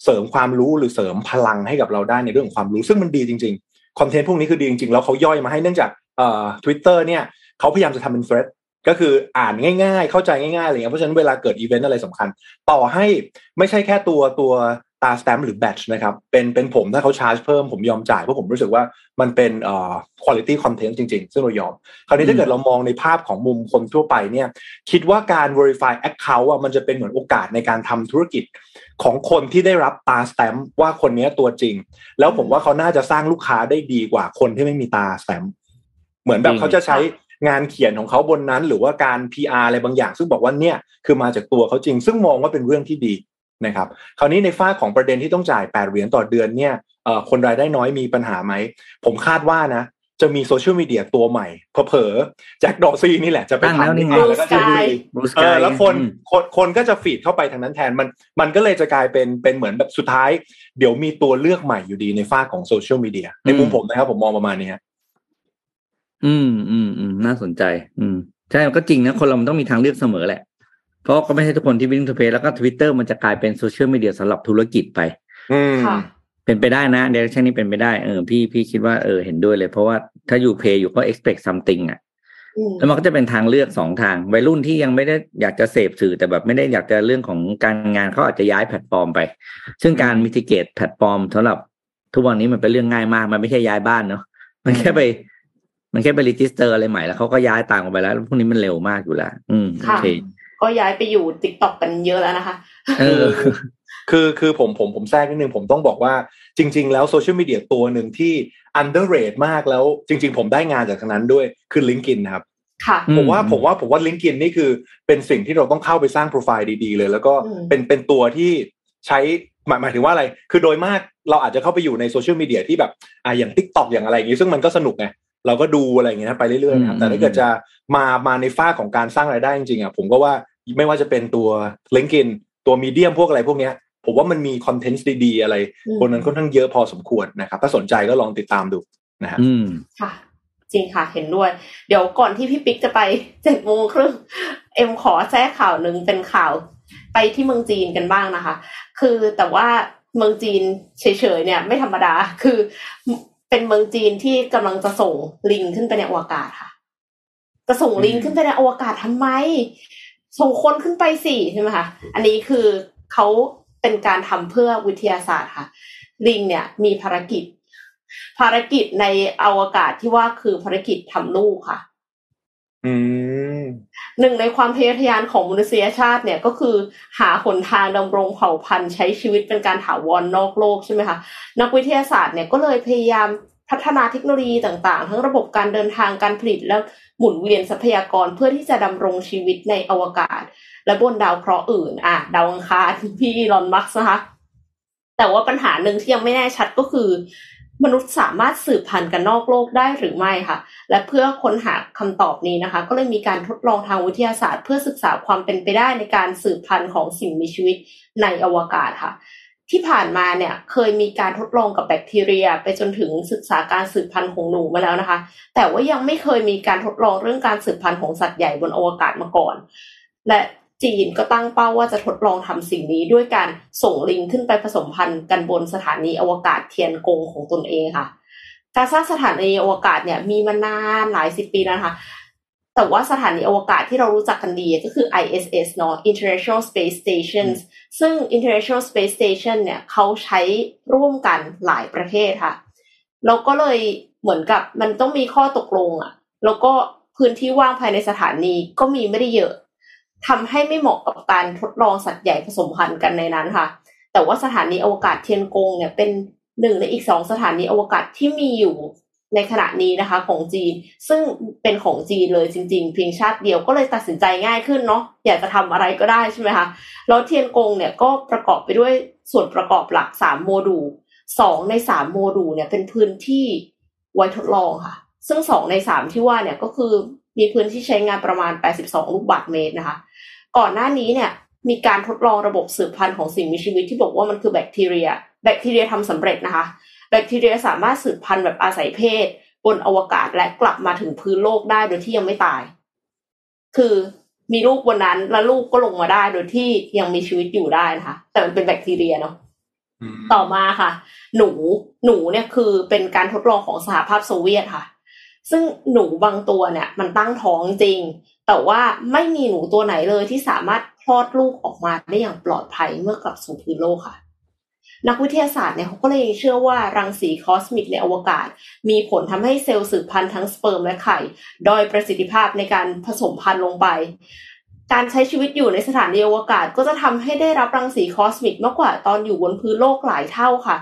เสริมความรู้หรือเสริมพลังให้กับเราได้ในเรื่องของความรู้ซึ่งมันดีจริงๆคอนเทนต์พวกนี้คือดีจริงๆแล้วเขาย่อยมาให้เนื่องจากเอ่อ Twitter เนี่ยเขาพยายามจะทำเป็น thread ก็คืออ่านง่าย ๆ เข้าใจง่ายๆอะไรเงี้ยเพราะฉะนั้นเวลาเกิดอีเวนต์อะไรสำคัญ ต่อให้ไม่ใช่แค่ตัวตัว ตาสแตมหรือแบตชนะครับเป็นเป็นผมถ้าเขาชาร์จเพิ่มผมยอมจ่าย เพราะผมรู้สึกว่ามันเป็นเอ่อคุณภาพคอนเทนต์จริง ๆ ซึ่งเรายอม คราวนี้ถ้าเกิดเรามองในภาพของมุมคนทั่วไปเนี่ยคิดว่าการ verify account อะมันจะเป็นเหมือนโอกาสในการทำธุรกิจของคนที่ได้รับตาสแตมว่าคนเนี้ยตัวจริง แล้วผมว่าเขาน่าจะสร้างลูกค้าได้ดีกว่าคนที่ไม่มีตราสแตมป์เหมือนแบบเขาจะใช้งานเขียนของเขาบนนั้น หรือว่าการ PR อะไรบางอย่าง ซึ่งบอกว่าเนี่ยคือมาจากตัวเขาจริง ซึ่งมองว่าเป็นเรื่องที่ดี นะครับคราวนี้ในฟากของประเด็นที่ต้องจ่าย 8 เหรียญต่อเดือนเนี่ยเอ่อคนรายได้น้อยมีปัญหาไหม ผมคาดว่านะจะมีโซเชียลมีเดียตัวใหม่เผลอๆแจ็คดอร์ซีนี่แหละจะไปตั้งแล้วทำนี่ไงแล้วก็จะดี Blue เอ Sky อแล้วคนอืมคนคนก็จะ feed เข้าไปทางนั้นแทนมันมันก็เลยจะกลายเป็นเป็นเหมือนแบบสุดท้าย เดี๋ยวมีตัวเลือกใหม่อยู่ดีในฟากของโซเชียลมีเดียในมุมผมนะครับ ผมมองประมาณนี้ฮะอืมอืมอืมน่าสนใจ อืม ใช่ก็จริงนะ คนเรามันต้องมีทางเลือกเสมอแหละ เพราะก็ไม่ใช่ทุกคนที่ willing to pay แล้วก็ทวิตเตอร์มันจะกลายเป็นโซเชียลมีเดียสำหรับธุรกิจไปอืมค่ะเป็นไปได้นะ direction นี้เป็นไปได้เออพี่พี่คิดว่าเออเห็นด้วยเลย เพราะว่าถ้า you pay you ก็ expect something อะอืมแล้วมันก็จะเป็นทางเลือกสองทาง วัยรุ่นที่ยังไม่ได้อยากจะเสพสื่อแต่แบบไม่ได้อยากจะเรื่องของการงานเขาอาจจะย้ายแพลตฟอร์มไป ซึ่งการ migrate แพลตฟอร์มสำหรับทุกวันนี้มันเป็นเรื่องง่ายมาก มันไม่ใช่ย้ายบ้านเนาะมันแค่ไป มันแค่ไป register อะไรใหม่แล้วเขาก็ย้ายต่างออกไปแล้วพวกนี้มันเร็วมากอยู่แล้ว อืมโอเคค่ะ ก็ย้ายไปอยู่ TikTok กันเยอะแล้วนะคะเออคือคือผมผมผมแทรกนิดนึงผมต้องบอกว่าจริง ๆ แล้วโซเชียลมีเดียตัวหนึ่งที่ underrate มากแล้วจริง ๆ ผมได้งานจากทางนั้นด้วยคือ LinkedIn นะครับค่ะอืมผมว่าผมว่าผมว่า LinkedIn นี่คือเป็นสิ่งที่เราต้องเข้าไปสร้างโปรไฟล์ดีๆ เลย แล้วก็อืมเป็นเป็นตัวที่ใช้หมายหมายถึงว่าอะไร คือโดยมากเราอาจจะเข้าไปอยู่ในโซเชียลมีเดียที่แบบอ่าอย่าง Tik t o อกอย่างอะไรอย่างนี้ ซึ่งมันก็สนุกไง เราก็ดูอะไรอย่างเงี้ยนะไปเรื่อยๆนะครับอืมแต่ถ้าเกิดจะมามาในฝ้าของการสร้างรายได้จริงๆอะผมก็ว่าไม่ว่าจะเป็นตัว LinkedIn ตัวมีเดียมพวกอะไรพวกเนี้ยผมว่ามันมีคอนเทนต์ดีๆอะไรอืมบนนั้นค่อนข้างเยอะพอสมควรนะครับถ้าสนใจก็ลองติดตามดูนะฮะอืมค่ะ จริงค่ะเห็นด้วย เดี๋ยวก่อนที่พี่ปิ๊กจะไปเจ็ดโมงครึ่งเอ็มขอแทรกข่าวหนึ่งเป็นข่าวไปที่เมืองจีนกันบ้างนะคะ คือแต่ว่าเมืองจีนเฉยๆเนี่ย ไม่ธรรมดา คือ เป็นเมืองจีนที่กำลังจะส่งลิงขึ้นไปในอวกาศค่ะ จะส่งลิงขึ้นไปในอวกาศทำไม ส่งคนขึ้นไปสิใช่ไหมคะ อันนี้คือเขาเป็นการทำเพื่อวิทยาศาสตร์ค่ะ ลิงเนี่ยมีภารกิจ ภารกิจในอวกาศที่ว่าคือภารกิจทำลูกค่ะ อืม หนึ่งในความทะเยอทะยานของมนุษยชาติเนี่ยก็คือหาหนทางดำรงเผ่าพันธุ์ใช้ชีวิตเป็นการถาวรนอกโลกใช่ไหมคะนักวิทยาศาสตร์เนี่ยก็เลยพยายามพัฒนาเทคโนโลยีต่างๆ ทั้งระบบการเดินทางการผลิตและหมุนเวียนทรัพยากรเพื่อที่จะดำรงชีวิตในอวกาศ และบนดาวเคราะห์อื่น อะ ดาวอังคารพี่ลอนมัสก์นะคะแต่ว่าปัญหาหนึ่งที่ยังไม่แน่ชัดก็คือ มนุษย์สามารถสืบพันธุ์กันนอกโลกได้หรือไม่ค่ะ และเพื่อค้นหาคำตอบนี้นะคะ ก็เลยมีการทดลองทางวิทยาศาสตร์ เพื่อศึกษาความเป็นไปได้ในการสืบพันธุ์ของสิ่งมีชีวิตในอวกาศค่ะ ที่ผ่านมาเนี่ยเคยมีการทดลองกับแบคทีเรีย ไปจนถึงศึกษาการสืบพันธุ์ของหนูมาแล้วนะคะ แต่ว่ายังไม่เคยมีการทดลองเรื่องการสืบพันธุ์ของสัตว์ใหญ่บนอวกาศมาก่อน และ จีนก็ตั้งเป้าว่าจะทดลองทำสิ่งนี้ด้วยการส่งลิงขึ้นไปผสมพันธุ์กันบนสถานีอวกาศเทียนกงของตนเองค่ะ การสร้างสถานีอวกาศเนี่ยมีมานานหลายสิบปีแล้วนะคะแต่ว่าสถานีอวกาศที่เรารู้จักกันดีก็คือ ISS เนาะ International Space Station ซึ่ง International Space Station เนี่ยเขาใช้ร่วมกันหลายประเทศค่ะแล้วก็เลยเหมือนกับมันต้องมีข้อตกลงอะแล้วก็พื้นที่ว่างภายในสถานีก็มีไม่ได้เยอะ ทำให้ไม่เหมาะกับการทดลองสัตว์ใหญ่ผสมพันธุ์กันในนั้นค่ะ แต่ว่าสถานีอวกาศเทียนกงเนี่ยเป็นหนึ่งในอีกสองสถานีอวกาศที่มีอยู่ในขณะนี้นะคะของจีน ซึ่งเป็นของจีนเลยจริง ๆ เพียงชาติเดียวก็เลยตัดสินใจง่ายขึ้นเนาะอยากจะทำอะไรก็ได้ใช่ไหมคะแล้วเทียนกงเนี่ยก็ประกอบไปด้วยส่วนประกอบหลักสามโมดูลสองในสามโมดูลเนี่ยเป็นพื้นที่ไว้ทดลองค่ะ ซึ่งสองในสามที่ว่าเนี่ยก็คือมีพื้นที่ใช้งานประมาณ 82 ลูกบาศก์เมตรนะคะ ก่อนหน้านี้เนี่ยมีการทดลองระบบสืบพันธุ์ของสิ่งมีชีวิตที่บอกว่ามันคือแบคทีเรีย แบคทีเรียทำสำเร็จนะคะ แบคทีเรียสามารถสืบพันธุ์แบบอาศัยเพศ บนอวกาศและกลับมาถึงพื้นโลกได้โดยที่ยังไม่ตาย คือมีลูกบนนั้นแล้วลูกก็ลงมาได้โดยที่ยังมีชีวิตอยู่ได้นะคะ แต่มันเป็นแบคทีเรียเนาะต่อมาค่ะ หนูหนูเนี่ยคือเป็นการทดลองของสหภาพโซเวียตค่ะ ซึ่งหนูบางตัวเนี่ย มันตั้งท้องจริง แต่ว่าไม่มีหนูตัวไหนเลยที่สามารถคลอดลูกออกมาได้อย่างปลอดภัยเมื่อกลับสู่พื้นโลกค่ะ นักวิทยาศาสตร์เนี่ยเขาก็เลยเชื่อว่ารังสีคอสมิกในอวกาศ มีผลทำให้เซลล์สืบพันธุ์ทั้งสเปิร์มและไข่ด้อยประสิทธิภาพในการผสมพันธุ์ลงไป การใช้ชีวิตอยู่ในสถานีอวกาศก็จะทำให้ได้รับรังสีคอสมิกมากกว่าตอนอยู่บนพื้นโลกหลายเท่าค่ะ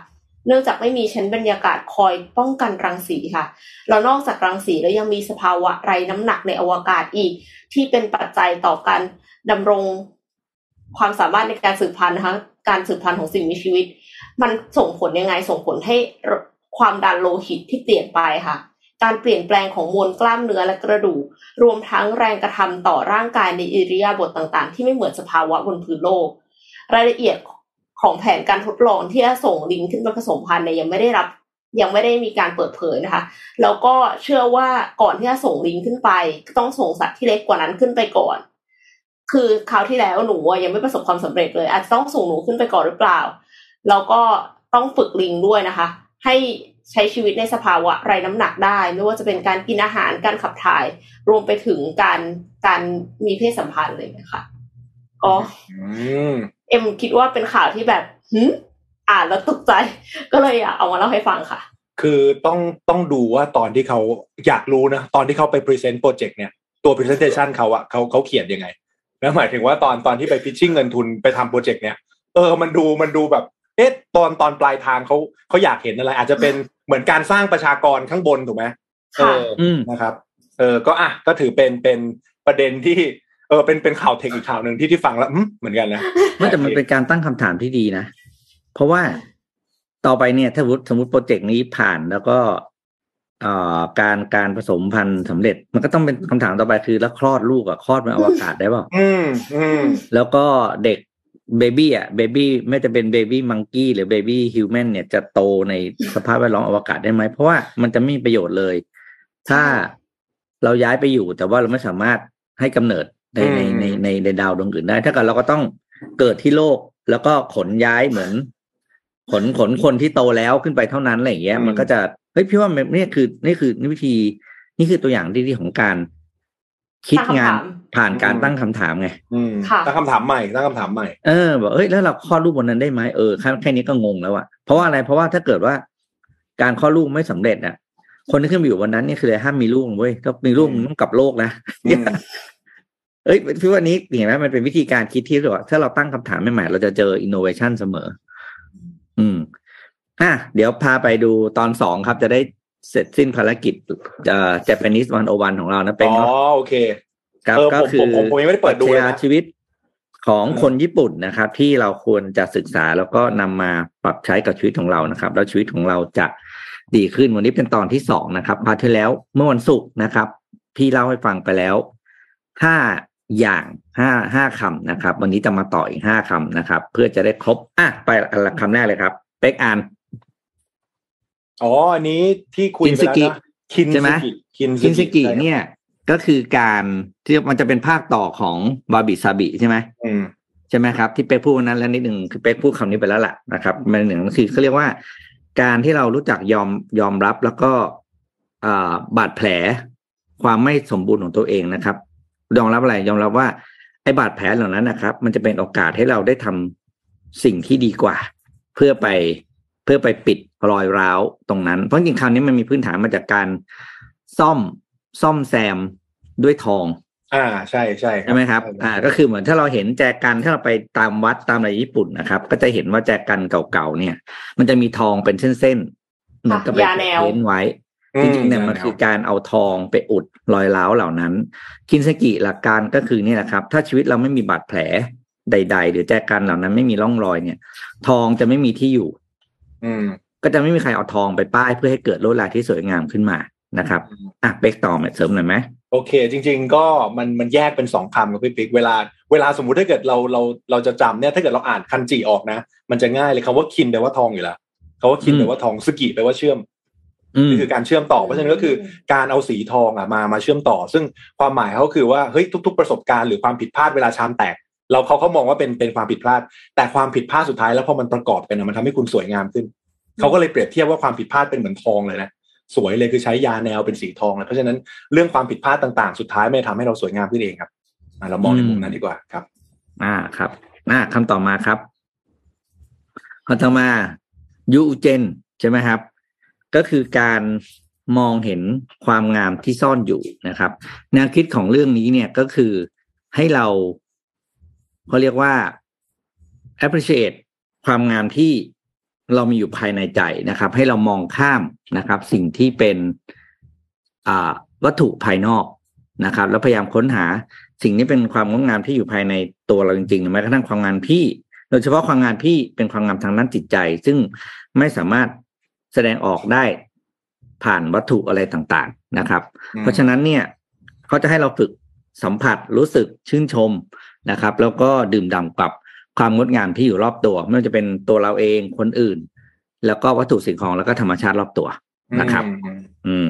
เนื่องจากไม่มีชั้นบรรยากาศคอยป้องกันรังสีค่ะ แล้วนอกจากรังสีแล้วยังมีสภาวะไรน้ำหนักในอวกาศอีก ที่เป็นปัจจัยต่อการดำรงความสามารถในการสืบพันธุ์นะคะ การสืบพันธุ์ของสิ่งมีชีวิต มันส่งผลยังไง ส่งผลให้ความดันโลหิตที่เปลี่ยนไปค่ะ การเปลี่ยนแปลงของมวลกล้ามเนื้อและกระดูก รวมทั้งแรงกระทำต่อร่างกายในอิริยาบถต่างๆ ที่ไม่เหมือนสภาวะบนพื้นโลก รายละเอียด ของแผนการทดลองที่จะส่งลิงขึ้นไปผสมพันธุ์เนี่ยยังไม่ได้รับ ยังไม่ได้มีการเปิดเผยนะคะแล้วก็เชื่อว่าก่อนที่จะส่งลิงขึ้นไป ต้องส่งสัตว์ที่เล็กกว่านั้นขึ้นไปก่อน คือคราวที่แล้วหนูยังไม่ประสบความสำเร็จเลย อาจจะต้องส่งหนูขึ้นไปก่อนหรือเปล่า แล้วก็ต้องฝึกลิงด้วยนะคะ ให้ใช้ชีวิตในสภาวะไร้น้ำหนักได้ ไม่ว่าจะเป็นการกินอาหารการขับถ่าย รวมไปถึงการการมีเพศสัมพันธ์เลยนะคะ ก็เอ็มคิดว่าเป็นข่าวที่แบบหืมอ่านแล้วตกใจ ก็เลยอยากเอามาเล่าให้ฟังค่ะ คือต้องต้องดูว่าตอนที่เขาอยากรู้นะตอนที่เขาไป present โปรเจกต์เนี่ยตัว presentation เขาอะเขาเขาเขียนยังไงแล้วหมายถึงว่าตอนตอนที่ไป pitching เงินทุนไปทำโปรเจกต์เนี่ย เออมันดูมันดูแบบเอ๊ะตอนตอนปลายทางเขาเขาอยากเห็นอะไร อาจจะเป็นเหมือนการสร้างประชากรข้างบนถูกไหมเออนะครับ เออก็อะก็ถือเป็นเป็นประเด็นที่ เออเป็นเป็นข่าว tech อีกข่าวหนึ่งที่ที่ฟังแล้วเหมือนกันนะไม่แต่มันเป็นการตั้งคำถามที่ดีนะ เพราะว่าต่อไปเนี่ยถ้าสมมติสมมติโปรเจกต์นี้ผ่านแล้วก็อ่าการการผสมพันธุ์สำเร็จ มันก็ต้องเป็นคำถามต่อไปคือแล้วคลอดลูกอะคลอดในอวกาศได้เปล่าอืมอืมแล้วก็เด็ก baby อะ baby ไม่จะเป็น baby monkey หรือ baby human เนี่ยจะโตในสภาพแวดล้อมอวกาศได้ไหม เพราะว่ามันจะไม่มีประโยชน์เลย ถ้าเราย้ายไปอยู่แต่ว่าเราไม่สามารถให้กำเนิด ในในในในในดาวดวงอื่นได้ ถ้าเกิดเราก็ต้องเกิดที่โลกแล้วก็ขนย้ายเหมือน ขนขนคนที่โตแล้วขึ้นไปเท่านั้นอะไรอย่างเงี้ย มันก็จะเฮ้ยพี่ว่านี่คือนี่คือนี่วิธี นี่คือตัวอย่างที่ดีของการ คิดงานผ่านการตั้งคำถามไงตั้งคำถามใหม่ตั้งคำถามใหม่เออบอกเอ้ยแล้วเราข้อรูปบนนั้นได้ไหมเออแค่แค่นี้ก็งงแล้วอะเพราะว่าอะไรเพราะว่าถ้าเกิดว่า การคลอดลูกไม่สำเร็จอะคนที่ขึ้นไปอยู่บนนั้นนี่คือเลยห้ามมีลูกเว้ยถ้ามีลูกต้องกลับโลกนะ เอ้ยพี่ว่านี้เห็นไหมมันเป็นวิธีการคิดที่ว่าถ้าเราตั้งคำถามใหม่ๆเราจะเจออินโนเวชันเสมอ อืมอะเดี๋ยวพาไปดูตอนสองครับ จะได้เสร็จสิ้นภารกิจเอ่อ Japanese 101 ของเรานะเป็อ๋นอเนาะโอเคครับเออก็ผมคือผมผมผมยังไม่ได้เปิดดูปรัชญาเลยญานะชีวิตของคนญี่ปุ่นนะครับ ที่เราควรจะศึกษาแล้วก็นำมาปรับใช้กับชีวิตของเรานะครับ แล้วชีวิตของเราจะดีขึ้นวันนี้เป็นตอนที่สองนะครับ part ที่แล้วเมื่อวันศุกร์นะครับ พี่เล่าให้ฟังไปแล้วห้า อย่างห้าห้าคำนะครับ วันนี้จะมาต่ออีกห้าคำนะครับ เพื่อจะได้ครบอะไปอันละคำแรกเลยครับ เป็กอ่านอ๋ออันนี้ที่คุยไปแล้วนะคินใช่ไหมคินคินสึงิเนี่ยก็คือการที่มันจะเป็นภาคต่อของวาบิซาบิใช่ไหมอืมใช่ไหมครับ ที่เป๊กพูดวันนั้นแล้วนิดหนึ่งคือเป๊กพูดคำนี้ไปแล้วล่ะนะครับมันหนึ่งก็คือเขาเรียกว่า การที่เรารู้จักยอมยอมรับแล้วก็อ่าบาดแผลความไม่สมบูรณ์ของตัวเองนะครับ ยอมรับอะไรยอมรับว่าไอ้บาดแผลเหล่านั้นนะครับ มันจะเป็นโอกาสให้เราได้ทำสิ่งที่ดีกว่า เพื่อไปเพื่อไปปิดรอยร้าวตรงนั้น เพราะจริงๆคราวนี้มันมีพื้นฐานมาจากการซ่อมซ่อมแซมด้วยทอง อ่าใช่ใช่ใช่ไหมครับ อ่า ก็คือเหมือนถ้าเราเห็นแจกันถ้าเราไปตามวัดตามอะไรญี่ปุ่นนะครับ ก็จะเห็นว่าแจกันเก่าๆเนี่ย มันจะมีทองเป็นเส้นๆเหมือนกับไปยาแนวเพ้นไว้ จริงๆเนี่ยมันคือการเอาทองไปอุดรอยร้าวเหล่านั้น คินสกิหลักการก็คือนี่แหละครับ ถ้าชีวิตเราไม่มีบาดแผลใด ๆ หรือแจกันเหล่านั้นไม่มีร่องรอยเนี่ย ทองจะไม่มีที่อยู่ อืม ก็จะไม่มีใครเอาทองไปป้ายเพื่อให้เกิดลวดลายที่สวยงามขึ้นมานะครับอะเบกต่อมาเสริมหน่อยไหมโอเค จริง ๆ ก็มันมันแยกเป็นสองคำกับพี่ปิ๊กเวลาเวลาสมมุติถ้าเกิดเราเราเราจะจำเนี่ยถ้าเกิดเราอ่านคันจิออกนะ มันจะง่ายเลยคำว่าคินแปลว่าทองอยู่แล้วคำว่าคินแปลว่าทองสกิแปลว่าเชื่อมอืม นี่คือการเชื่อมต่อเพราะฉะนั้นก็คือการเอาสีทองอะมามาเชื่อมต่อ ซึ่งความหมายเขาคือว่าเฮ้ยทุก ๆ ประสบการณ์หรือความผิดพลาดเวลาชามแตก เราเขาเขามองว่าเป็นเป็นความผิดพลาด แต่ความผิดพลาดสุดท้ายแล้วพอมันประกอบกันนะมันทำให้คุณสวยงามขึ้นเขาก็เลยเปรียบเทียบว่าความผิดพลาดเป็นเหมือนทองเลยนะสวยเลยคือใช้ยาแนวเป็นสีทองเลยเพราะฉะนั้นเรื่องความผิดพลาดต่างๆ สุดท้ายไม่ทำให้เราสวยงามขึ้นเองครับอะเรามองในมุมนั้นดีกว่าครับ อ่าครับอ่าคำต่อมาครับคำต่อมายูเจนใช่ไหมครับ ก็คือการมองเห็นความงามที่ซ่อนอยู่นะครับ แนวคิดของเรื่องนี้เนี่ยก็คือให้เราเขาเรียกว่า appreciate ความงามที่เรามีอยู่ภายในใจนะครับ ให้เรามองข้ามนะครับ สิ่งที่เป็นวัตถุภายนอกนะครับ แล้วพยายามค้นหาสิ่งนี้เป็นความงดงามที่อยู่ภายในตัวเราจริงๆแม้กระทั่งความงามที่โดยเฉพาะความงามที่เป็นความงามทางด้านจิตใจ ซึ่งไม่สามารถ แสดงออกได้ผ่านวัตถุอะไรต่างๆนะครับอืมเพราะฉะนั้นเนี่ยเขาจะให้เราฝึกสัมผัสรู้สึกชื่นชมนะครับ แล้วก็ดื่มด่ำกับความงดงามที่อยู่รอบตัว ไม่ว่าจะเป็นตัวเราเองคนอื่น แล้วก็วัตถุสิ่งของแล้วก็ธรรมชาติรอบตัวนะครับ อืมอืม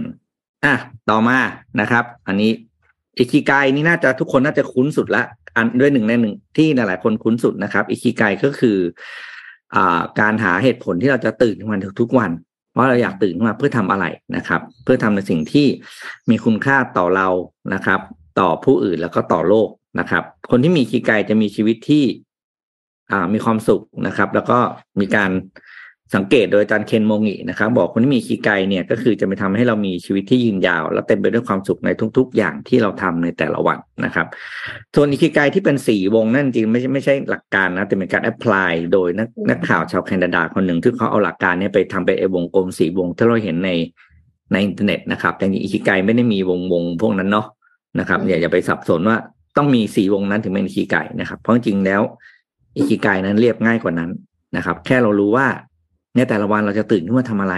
อะต่อมานะครับ อันนี้อิคิไกนี่น่าจะทุกคนน่าจะคุ้นสุดละอันด้วยหนึ่งในหนึ่งที่หลายๆคนคุ้นสุดนะครับ อิคิไกก็คือ อ่า การหาเหตุผลที่เราจะตื่นขึ้นมาทุกๆวัน ว่าเราอยากตื่นขึ้นมาเพื่อทำอะไรนะครับ เพื่อทำในสิ่งที่มีคุณค่าต่อเรานะครับ ต่อผู้อื่นแล้วก็ต่อโลกนะครับ คนที่มีอิคิไกจะมีชีวิตที่ อ่ามีความสุขนะครับ แล้วก็มีการ สังเกตโดยอาจารย์เคนโมงินะครับบอกคนที่มีคีไกเนี่ยก็คือจะไปทำให้เรามีชีวิตที่ยืนยาว และเต็มไปด้วยความสุขในทุก ๆ อย่างที่เราทำในแต่ละวันนะครับส่วนอิคิไกที่เป็นสีวงนั่นจริงไม่ใช่ไม่ใช่หลักการนะแต่เป็นการแอพพลายโดยนักนักข่าวชาวแคนาดาคนหนึ่งที่เขาเอาหลักการเนี้ไปทำเป็นไอ้วงกลมสีวงที่เราเห็นในในอินเทอร์เน็ตนะครับแต่จริงๆอิคิไกไม่ได้มีวงวงพวกนั้นเนาะนะครับอย่าอย่าไปสับสนว่าต้องมีสี่วงนั้นถึงเป็นอิคิไกนะครับ เพราะจริงๆแล้วอิคิไกนั้นเรียบง่ายกว่านั้นนะครับ แค่เรารู้ว่า ในแต่ละวันเราจะตื่นขึ้นมาทำอะไร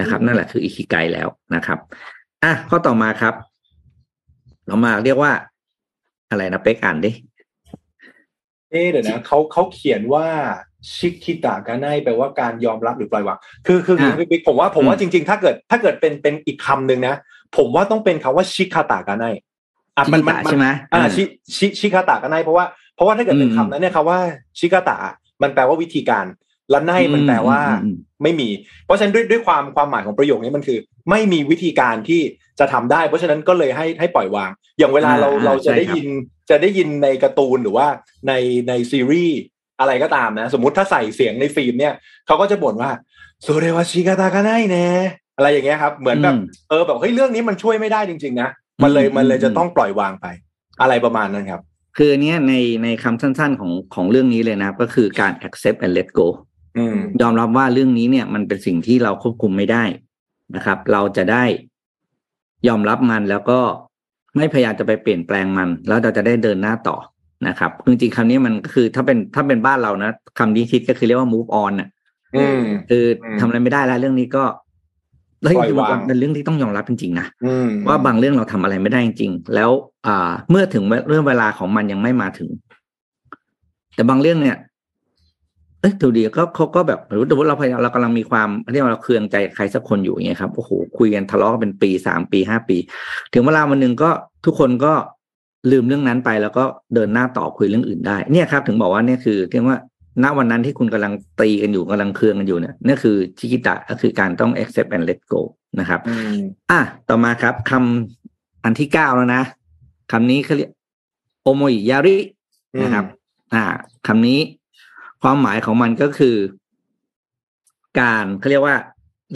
นะครับ นั่นแหละคืออิคิไกแล้วนะครับอะข้อต่อมาครับ เรามาเรียกว่า อะไรนะเป๊กอ่านดิเอ๊ะเดี๋ยวนะเขาเขาเขียนว่า仕方がないแปลว่าการยอมรับหรือปล่อยวางคือคือคืออะพี่ปิ๊กผมว่าผมว่าอืจมริง ๆ ถ้าเกิด ถ้าเกิดเป็นเป็นอีกคำหนึ่งนะผมว่าต้องเป็นคำว่าชิคาตะกาไนอะชิมันคิมันตะมันใช่ไหมอ่าอ่าชิชิชิคาตะกาไนเพราะว่าเพราะว่าถ้าเกิดเป็นอืมคำนั้นเนี่ยคำว่าชิคาตะมันแปลว่าวิธีการ แล้วไนมันแปลว่าอืมอืมไม่มี เพราะฉะนั้นด้วยด้วยความความหมายของประโยคนี้มันคือ ไม่มีวิธีการที่จะทำได้ เพราะฉะนั้นก็เลยให้ให้ปล่อยวาง อย่างเวลาเราอ่าเราจะใช่ได้ครับยินจะได้ยินในการ์ตูนหรือว่าในในซีรีส์อะไรก็ตามนะ สมมุติถ้าใส่เสียงในฟิล์มเนี่ยเขาก็จะบ่นว่าโซเรวาชิกาตากาไนเนะอะไรอย่างเงี้ยครับเหมือนแบบอืมเออแบบเฮ้ยเรื่องนี้มันช่วยไม่ได้จริง ๆ นะมันเลยอืมมันเลยอืมจะต้องปล่อยวางไป อะไรประมาณนั้นครับ คืออันเนี้ยในในคำสั้นๆของของเรื่องนี้เลยนะครับ ก็คือการ accept and let go อืม ยอมรับว่าเรื่องนี้เนี่ย มันเป็นสิ่งที่เราควบคุมไม่ได้นะครับ เราจะได้ยอมรับมันแล้วก็ไม่พยายามจะไปเปลี่ยนแปลงมัน แล้วเราจะได้เดินหน้าต่อนะครับจริงๆคำนี้มันก็คือถ้าเป็นถ้าเป็นบ้านเรานะคำนี้คิดก็คือเรียกว่า move on น่ะอืมคืออมทำอะไรไม่ได้แล้วเรื่องนี้ก็แล้วจริงๆมันปล่อยวางเป็นเรื่องที่ต้องยอมรับจริงๆนะอืมว่าบางเรื่องเราทำอะไรไม่ได้จริงๆแล้ว อ่า เมื่อถึงเรื่องเวลาของมันยังไม่มาถึง แต่บางเรื่องเนี่ย เอ้ยดูดีก็เขาก็แบบหรือว่าเราพยายามเรากำลังมีความเรียกว่าเราเคืองใจใครสักคนอยู่อย่างเงี้ยครับโอ้โหคุยกันทะเลาะกันเป็นปีสามปีห้าปี ถึงเวลาวันหนึ่งก็ทุกคนก็ลืมเรื่องนั้นไปแล้วก็เดินหน้าต่อคุยเรื่องอื่นได้ เนี่ยครับ ถึงบอกว่าเนี่ยคือเรียกว่าณวันนั้นที่คุณกำลังตีกันอยู่กำลังเคืองกันอยู่เนี่ยนี่คือชิกิตะก็คือการต้อง accept and let go นะครับอืมอะต่อมาครับคำอันที่เก้าแล้วนะคำนี้เขาเรียกโอโมยยารินะครับ อ่าคำนี้ ความหมายของมันก็คือ การเขาเรียกว่า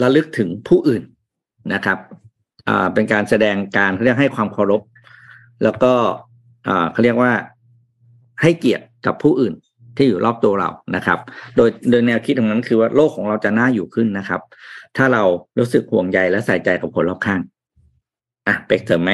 ระลึกถึงผู้อื่นนะครับอ่าเป็นการแสดงการเขาเรียกให้ความเคารพ แล้วก็อ่าเขาเรียกว่าให้เกียรติกับผู้อื่นที่อยู่รอบตัวเรานะครับ โดยโดยแนวคิดตรงนั้นคือว่าโลกของเราจะน่าอยู่ขึ้นนะครับ ถ้าเรารู้สึกห่วงใยและใส่ใจกับคนรอบข้าง อะเป็กเสริมไหม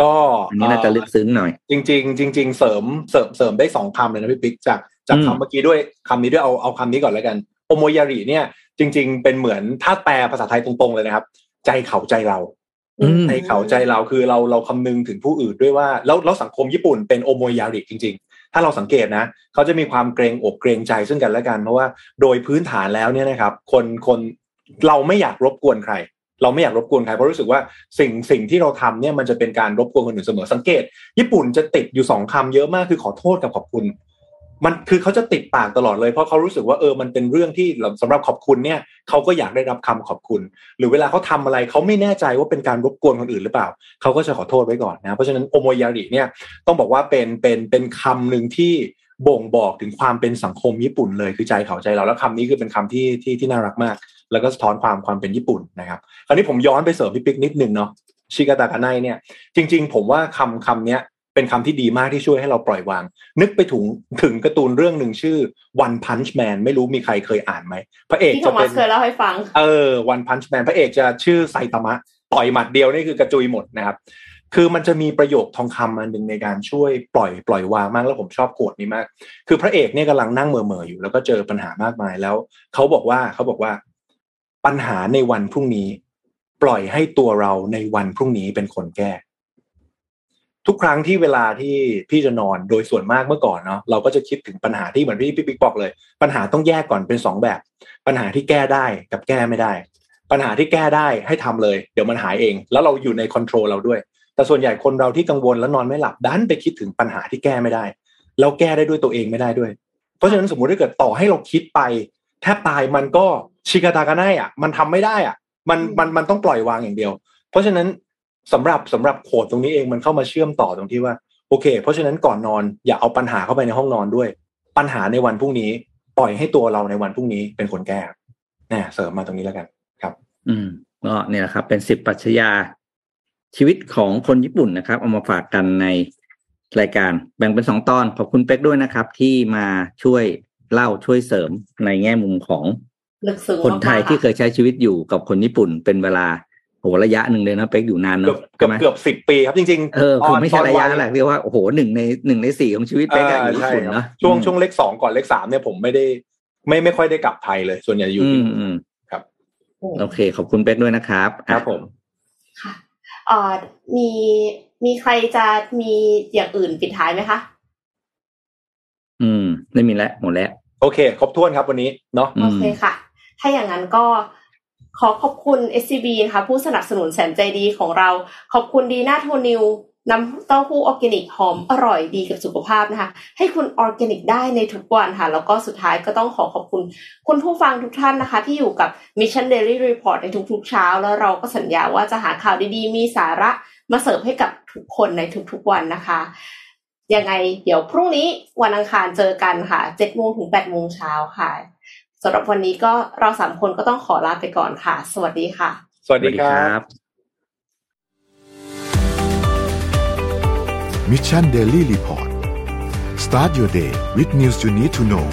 ก็อันนี้น่าจะลึกซึ้งหน่อย จริง ๆ จริง ๆ เสริมเสริมเสริมได้สองคำเลยนะพี่ปิ๊กจาก จากอืมคำเมื่อกี้ด้วยคำนี้ด้วยเอาเอาคำนี้ก่อนแล้วกันโอโมยาริเนี่ย จริง ๆ เป็นเหมือนถ้าแปลภาษาไทยตรงๆเลยนะครับ ใจเขาใจเราอืมใจเขาใจเราคือเราเราคำนึงถึงผู้อื่นด้วยว่าแล้วแล้วสังคมญี่ปุ่นเป็นโอโมยาริจริง ๆ ถ้าเราสังเกตนะเขาจะมีความเกรงอกเกรงใจซึ่งกันและกัน เพราะว่าโดยพื้นฐานแล้วเนี่ยนะครับ คนคนเราไม่อยากรบกวนใครเราไม่อยากรบกวนใครเพราะรู้สึกว่าสิ่งสิ่งที่เราทำเนี่ยมันจะเป็นการรบกวนคนอื่นเสมอสังเกต ญี่ปุ่นจะติดอยู่สองคำเยอะมากคือขอโทษกับขอบคุณ มันคือเขาจะติดปากตลอดเลยเพราะเขารู้สึกว่าเออมันเป็นเรื่องที่สำหรับขอบคุณเนี่ยเขาก็อยากได้รับคำขอบคุณ หรือเวลาเขาทำอะไรเขาไม่แน่ใจว่าเป็นการรบกวนคนอื่นหรือเปล่าเขาก็จะขอโทษไว้ก่อนนะเพราะฉะนั้นโอโมยาริเนี่ยต้องบอกว่าเป็นเป็นเป็นคำหนึ่งที่บ่งบอกถึงความเป็นสังคมญี่ปุ่นเลยคือใจเขาใจเราแล้วคำนี้คือเป็นคำที่ที่ที่น่ารักมาก แล้วก็สะท้อนความความเป็นญี่ปุ่นนะครับคราวนี้ผมย้อนไปเสริมพี่ปิ๊กนิดนึงเนาะชิกาตากาไนเนี่ยจริง ๆ ผมว่าคำคำเนี้ย เป็นคำที่ดีมากที่ช่วยให้เราปล่อยวาง นึกไปถึงถึงการ์ตูนเรื่องหนึ่งชื่อ One Punch Man ไม่รู้มีใครเคยอ่านไหมพระเอกที่โทจะมัเป็สนเคยเล่าให้ฟังเออ One Punch Man พระเอกจะชื่อไซตามะ ต่อยหมัดเดียวนี่คือกระจุยหมดนะครับ คือมันจะมีประโยคทองคำอันหนึ่งในการช่วยปล่อยปล่อยวางมากแล้วผมชอบโขวดนี้มาก คือพระเอกเนี่ยกำลังนั่งเมื่อๆอยู่ แล้วก็เจอปัญหามากมายแล้วเขาบอกว่าเขาบอกว่าปัญหาในวันพรุ่งนี้ ปล่อยให้ตัวเราในวันพรุ่งนี้เป็นคนแก้ ทุกครั้งที่เวลาที่พี่จะนอนโดยส่วนมากเมื่อก่อนเนาะเราก็จะคิดถึงปัญหาที่เหมือนพี่พี่ปิ๊กบอกเลย ปัญหาต้องแยกก่อนเป็นสองแบบ ปัญหาที่แก้ได้กับแก้ไม่ได้ ปัญหาที่แก้ได้ให้ทำเลย เดี๋ยวมันหายเอง แล้วเราอยู่ในคอนโทรลเราด้วย แต่ส่วนใหญ่คนเราที่กังวลแล้วนอนไม่หลับดันไปคิดถึงปัญหาที่แก้ไม่ได้ แล้วแก้ได้ด้วยตัวเองไม่ได้ด้วย เพราะฉะนั้นสมมุติถ้าเกิดต่อให้เราคิดไปแทบตายมันก็ชิกาตากาไนอะ มันทำไม่ได้อะ มันมันมันต้องปล่อยวางอย่างเดียว เพราะฉะนั้น สำหรับสำหรับโคดตรงนี้เองมันเข้ามาเชื่อมต่อตรงที่ว่า โอเค เพราะฉะนั้นก่อนนอนอย่าเอาปัญหาเข้าไปในห้องนอนด้วย ปัญหาในวันพรุ่งนี้ ปล่อยให้ตัวเราในวันพรุ่งนี้เป็นคนแก้นะเสริมมาตรงนี้แล้วกันครับ อืมก็เนี่ยแหละครับ เป็นสิบปรัชญาชีวิตของคนญี่ปุ่นนะครับ เอามาฝากกันในรายการแบ่งเป็นสองตอนขอบคุณเป็กด้วยนะครับ ที่มาช่วยเล่าช่วยเสริมในแง่มุมของลึกซึ้งคนไทยมากๆที่เคยใช้ชีวิตอยู่กับคนญี่ปุ่นเป็นเวลา โหระยะหนึ่งเลยนะเป็กอยู่นานเกือบเนาะเกือบใช่ไหมเกือบสิบปีครับจริงๆเออคือไม่ใช่ตนระยะวัแหละเรียกว่าโอ้โหหนึ่งในหนึ่งในสี่ของชีวิตเป็กอะอยู่ญี่ใช่ปุ่นครับเนาะช่วงอืมช่วงเลขสองก่อนเลขสามเนี่ยผมไม่ได้ไม่ไม่ค่อยได้กลับไทยเลย ส่วนใหญ่อยู่อืที่มนู่นอืมครับ โอเค ขอบคุณเป็กด้วยนะครับ ครับผมค่ะเอ่อมีมีใครจะมีอย่างอื่นปิดท้ายไหมคะ อืม ไม่มีแล้วหมดแล้ว โอเค ครบถ้วนครับวันนี้เนาะอืม โอเคค่ะ ถ้าอย่างนั้นก็ ขอขอบคุณ SCB นะคะผู้สนับสนุนแสนใจดีของเรา ขอบคุณดีน่าโทนิวน้ำเต้าหู้ออร์แกนิกหอมอร่อยดีกับสุขภาพนะคะ ให้คุณออร์แกนิกได้ในทุกวันค่ะ แล้วก็สุดท้ายก็ต้องขอขอบคุณ คุณผู้ฟังทุกท่านนะคะ ที่อยู่กับ Mission Daily Report ในทุกๆเช้า แล้วเราก็สัญญาว่าจะหาข่าวดีๆ มีสาระมาเสิร์ฟให้กับทุกคนในทุกๆวันนะคะยังไงเดี๋ยวพรุ่งนี้วันอังคารเจอกันค่ะ7โมงถึง8โมงเช้าค่ะ สำหรับวันนี้ก็เราสามคนก็ต้องขอลาไปก่อนค่ะ สวัสดีค่ะ สวัสดีครับ Mission Daily Report start your day with news you need to know